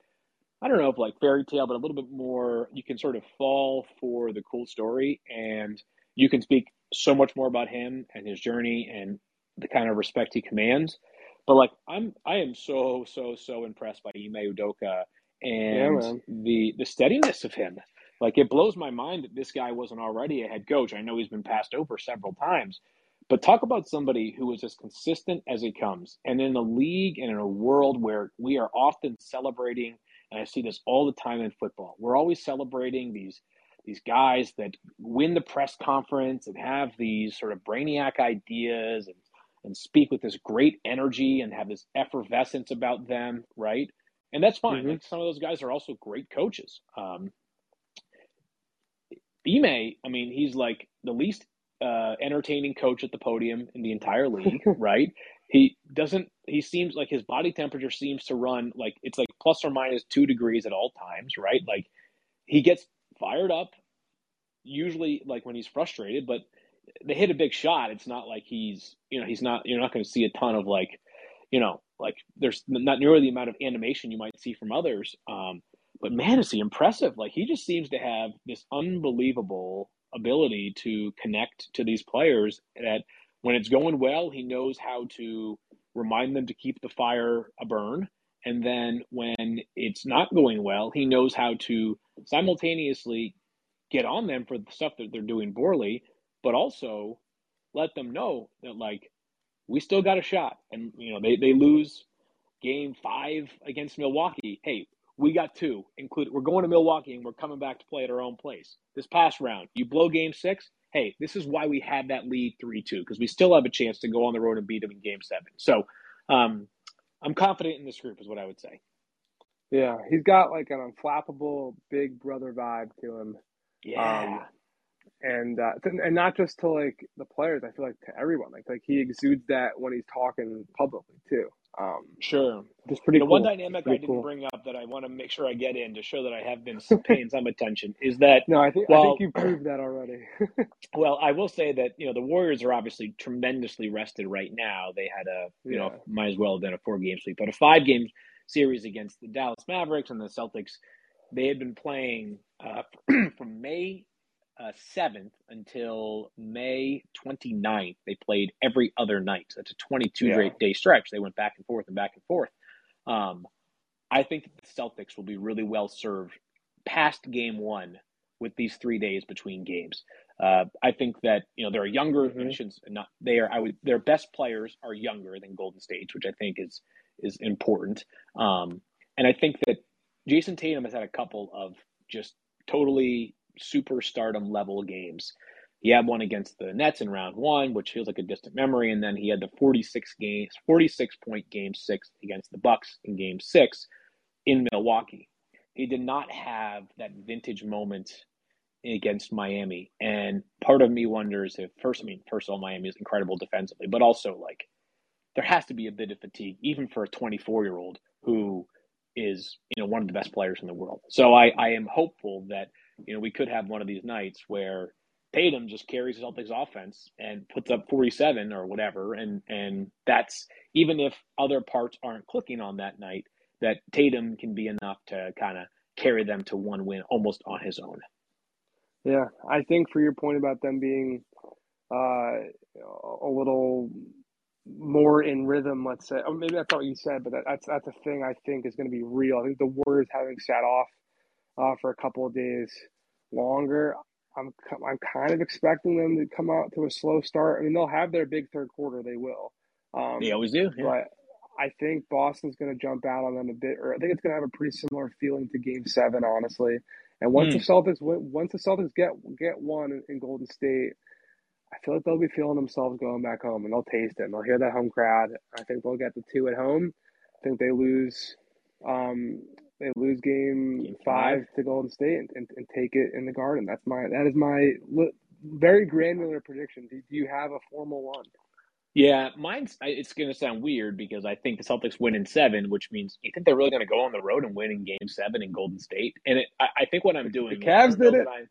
I don't know if like fairy tale, but a little bit more. You can sort of fall for the cool story, and you can speak so much more about him and his journey and the kind of respect he commands. But like I'm, I am so so so impressed by Ime Udoka and yeah, the the steadiness of him. Like it blows my mind that this guy wasn't already a head coach. I know he's been passed over several times, but talk about somebody who is as consistent as it comes. And in a league and in a world where we are often celebrating and I see this all the time in football. We're always celebrating these these guys that win the press conference and have these sort of brainiac ideas and and speak with this great energy and have this effervescence about them, right? And that's fine. Mm-hmm. Like some of those guys are also great coaches. Um, Ime, I mean, he's like the least uh, entertaining coach at the podium in the entire league, right? he doesn't he seems like his body temperature seems to run like it's like plus or minus two degrees at all times right? Like he gets fired up usually like when he's frustrated but they hit a big shot. It's not like he's you know he's not you're not going to see a ton of like you know like there's not nearly the amount of animation you might see from others um but man is he impressive. Like he just seems to have this unbelievable ability to connect to these players that when it's going well, he knows how to remind them to keep the fire a burn. And then when it's not going well, he knows how to simultaneously get on them for the stuff that they're doing poorly, but also let them know that like we still got a shot. And you know, they, they lose game five against Milwaukee. Hey, we got two, include we're going to Milwaukee and we're coming back to play at our own place. This past round, you blow game six, hey, this is why we had that lead 3 2, because we still have a chance to go on the road and beat them in game seven. So um, I'm confident in this group, is what I would say. Yeah, he's got like an unflappable big brother vibe to him. Yeah. Um, and uh, and not just to like the players, I feel like to everyone. Like like he exudes that when he's talking publicly too. Um, sure. It's pretty. Know, cool. One dynamic I didn't cool. bring up that I want to make sure I get in to show that I have been paying some attention is that. No, I think well, I think you proved that already. well, I will say that you know the Warriors are obviously tremendously rested right now. They had a you yeah. know might as well have been a four game sweep, but a five game series against the Dallas Mavericks and the Celtics. They had been playing uh, from May uh, 7th until May 29th. They played every other night. So that's a 22 yeah. day stretch. They went back and forth and back and forth. Um, I think the Celtics will be really well served past game one with these three days between games. Uh, I think that you know they're younger. Mm-hmm. Not they are. I would. Their best players are younger than Golden State, which I think is is important. Um, and I think that Jayson Tatum has had a couple of just totally superstardom level games. He had one against the Nets in round one, which feels like a distant memory, and then he had the 46 games, 46 point game six against the Bucks in game six in Milwaukee. He did not have that vintage moment against Miami. And part of me wonders if first I mean, first of all, Miami is incredible defensively, but also like there has to be a bit of fatigue, even for a 24 year old who is you know one of the best players in the world. So I, I am hopeful that you know we could have one of these nights where Tatum just carries the Celtics offense and puts up 47 or whatever, and and that's even if other parts aren't clicking on that night, that Tatum can be enough to kind of carry them to one win almost on his own. Yeah, I think for your point about them being uh, a little more in rhythm, let's say. Or maybe that's not what you said, but that, that's that's a thing I think is going to be real. I think the Warriors having sat off uh, for a couple of days longer, I'm I'm kind of expecting them to come out to a slow start. I mean, they'll have their big third quarter. They will. Um, they always do. Yeah. But I think Boston's going to jump out on them a bit, or I think it's going to have a pretty similar feeling to Game Seven, honestly. And once mm. the Celtics once the Celtics get get one in, in Golden State, I feel like they'll be feeling themselves going back home and they'll taste it and they'll hear that home crowd. I think they'll get the two at home. I think they lose um, they lose game, game five, five, to Golden State and, and, and, take it in the Garden. That's my that is my very granular prediction. Do, do you have a formal one? Yeah, mine's. It's going to sound weird because I think the Celtics win in seven, which means you think they're really going to go on the road and win in Game Seven in Golden State. And it, I, I, think what I'm doing, the Cavs did it. I,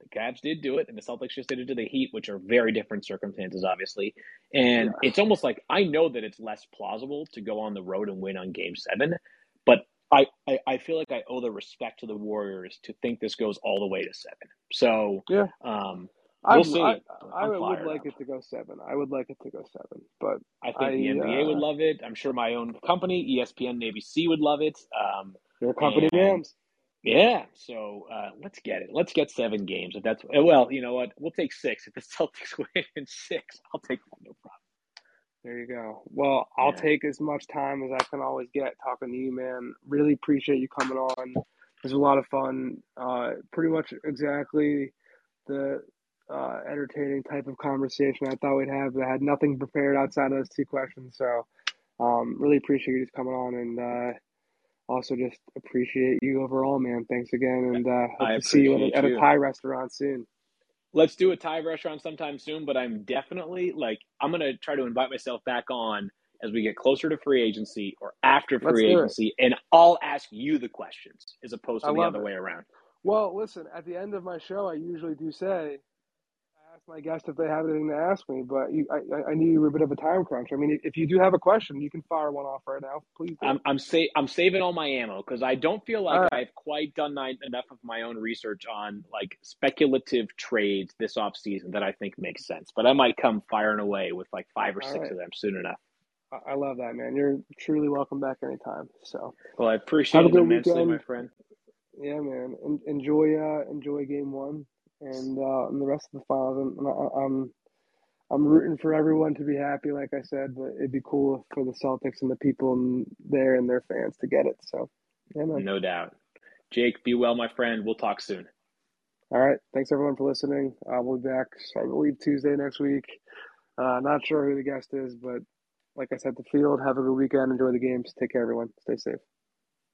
the Cavs did do it, and the Celtics just did it to the Heat, which are very different circumstances, obviously. And yeah. it's almost like I know that it's less plausible to go on the road and win on Game Seven, I, I, I feel like I owe the respect to the Warriors to think this goes all the way to seven. So yeah, um, we'll see. I, I would like up. it to go seven. I would like it to go seven, but I think I, the NBA uh, would love it. I'm sure my own company, ESPN and ABC, would love it. Um, your company names. Yeah, so uh, let's get it. Let's get seven games. If that's well, you know what? We'll take six. If the Celtics win in six, I'll take that. No problem. There you go. Well, I'll yeah. take as much time as I can always get talking to you, man. Really appreciate you coming on. It was a lot of fun. Uh, pretty much exactly the uh, entertaining type of conversation I thought we'd have. I had nothing prepared outside of those two questions, so um, really appreciate you just coming on and. Uh, also just appreciate you overall, man. Thanks again, and uh, hope I to see you at a, at a Thai restaurant soon. Let's do a Thai restaurant sometime soon. But I'm definitely like I'm gonna try to invite myself back on as we get closer to free agency or after free agency, and I'll ask you the questions as opposed to I the other it. way around. Well, listen, at the end of my show, I usually do say my guests if they have anything to ask me, but you, I, I knew you were a bit of a time crunch. I mean, if you do have a question, you can fire one off right now, please. Do. I'm I'm, sa- I'm saving all my ammo because I don't feel like right. I've quite done enough of my own research on like speculative trades this off season that I think makes sense. But I might come firing away with like five or all six right. of them soon enough. I love that, man. You're truly welcome back anytime. So, well, I appreciate it immensely, weekend. my friend. Yeah, man. enjoy, uh, enjoy game one and uh, and the rest of the finals. And I'm I'm rooting for everyone to be happy, like I said, but it'd be cool for the Celtics and the people there and their fans to get it. So, yeah. No doubt. Jake, be well, my friend. We'll talk soon. All right. Thanks everyone for listening. Uh, we'll be back, I believe, Tuesday next week. Uh, not sure who the guest is, but like I said, the field. Have a good weekend. Enjoy the games. Take care, everyone. Stay safe.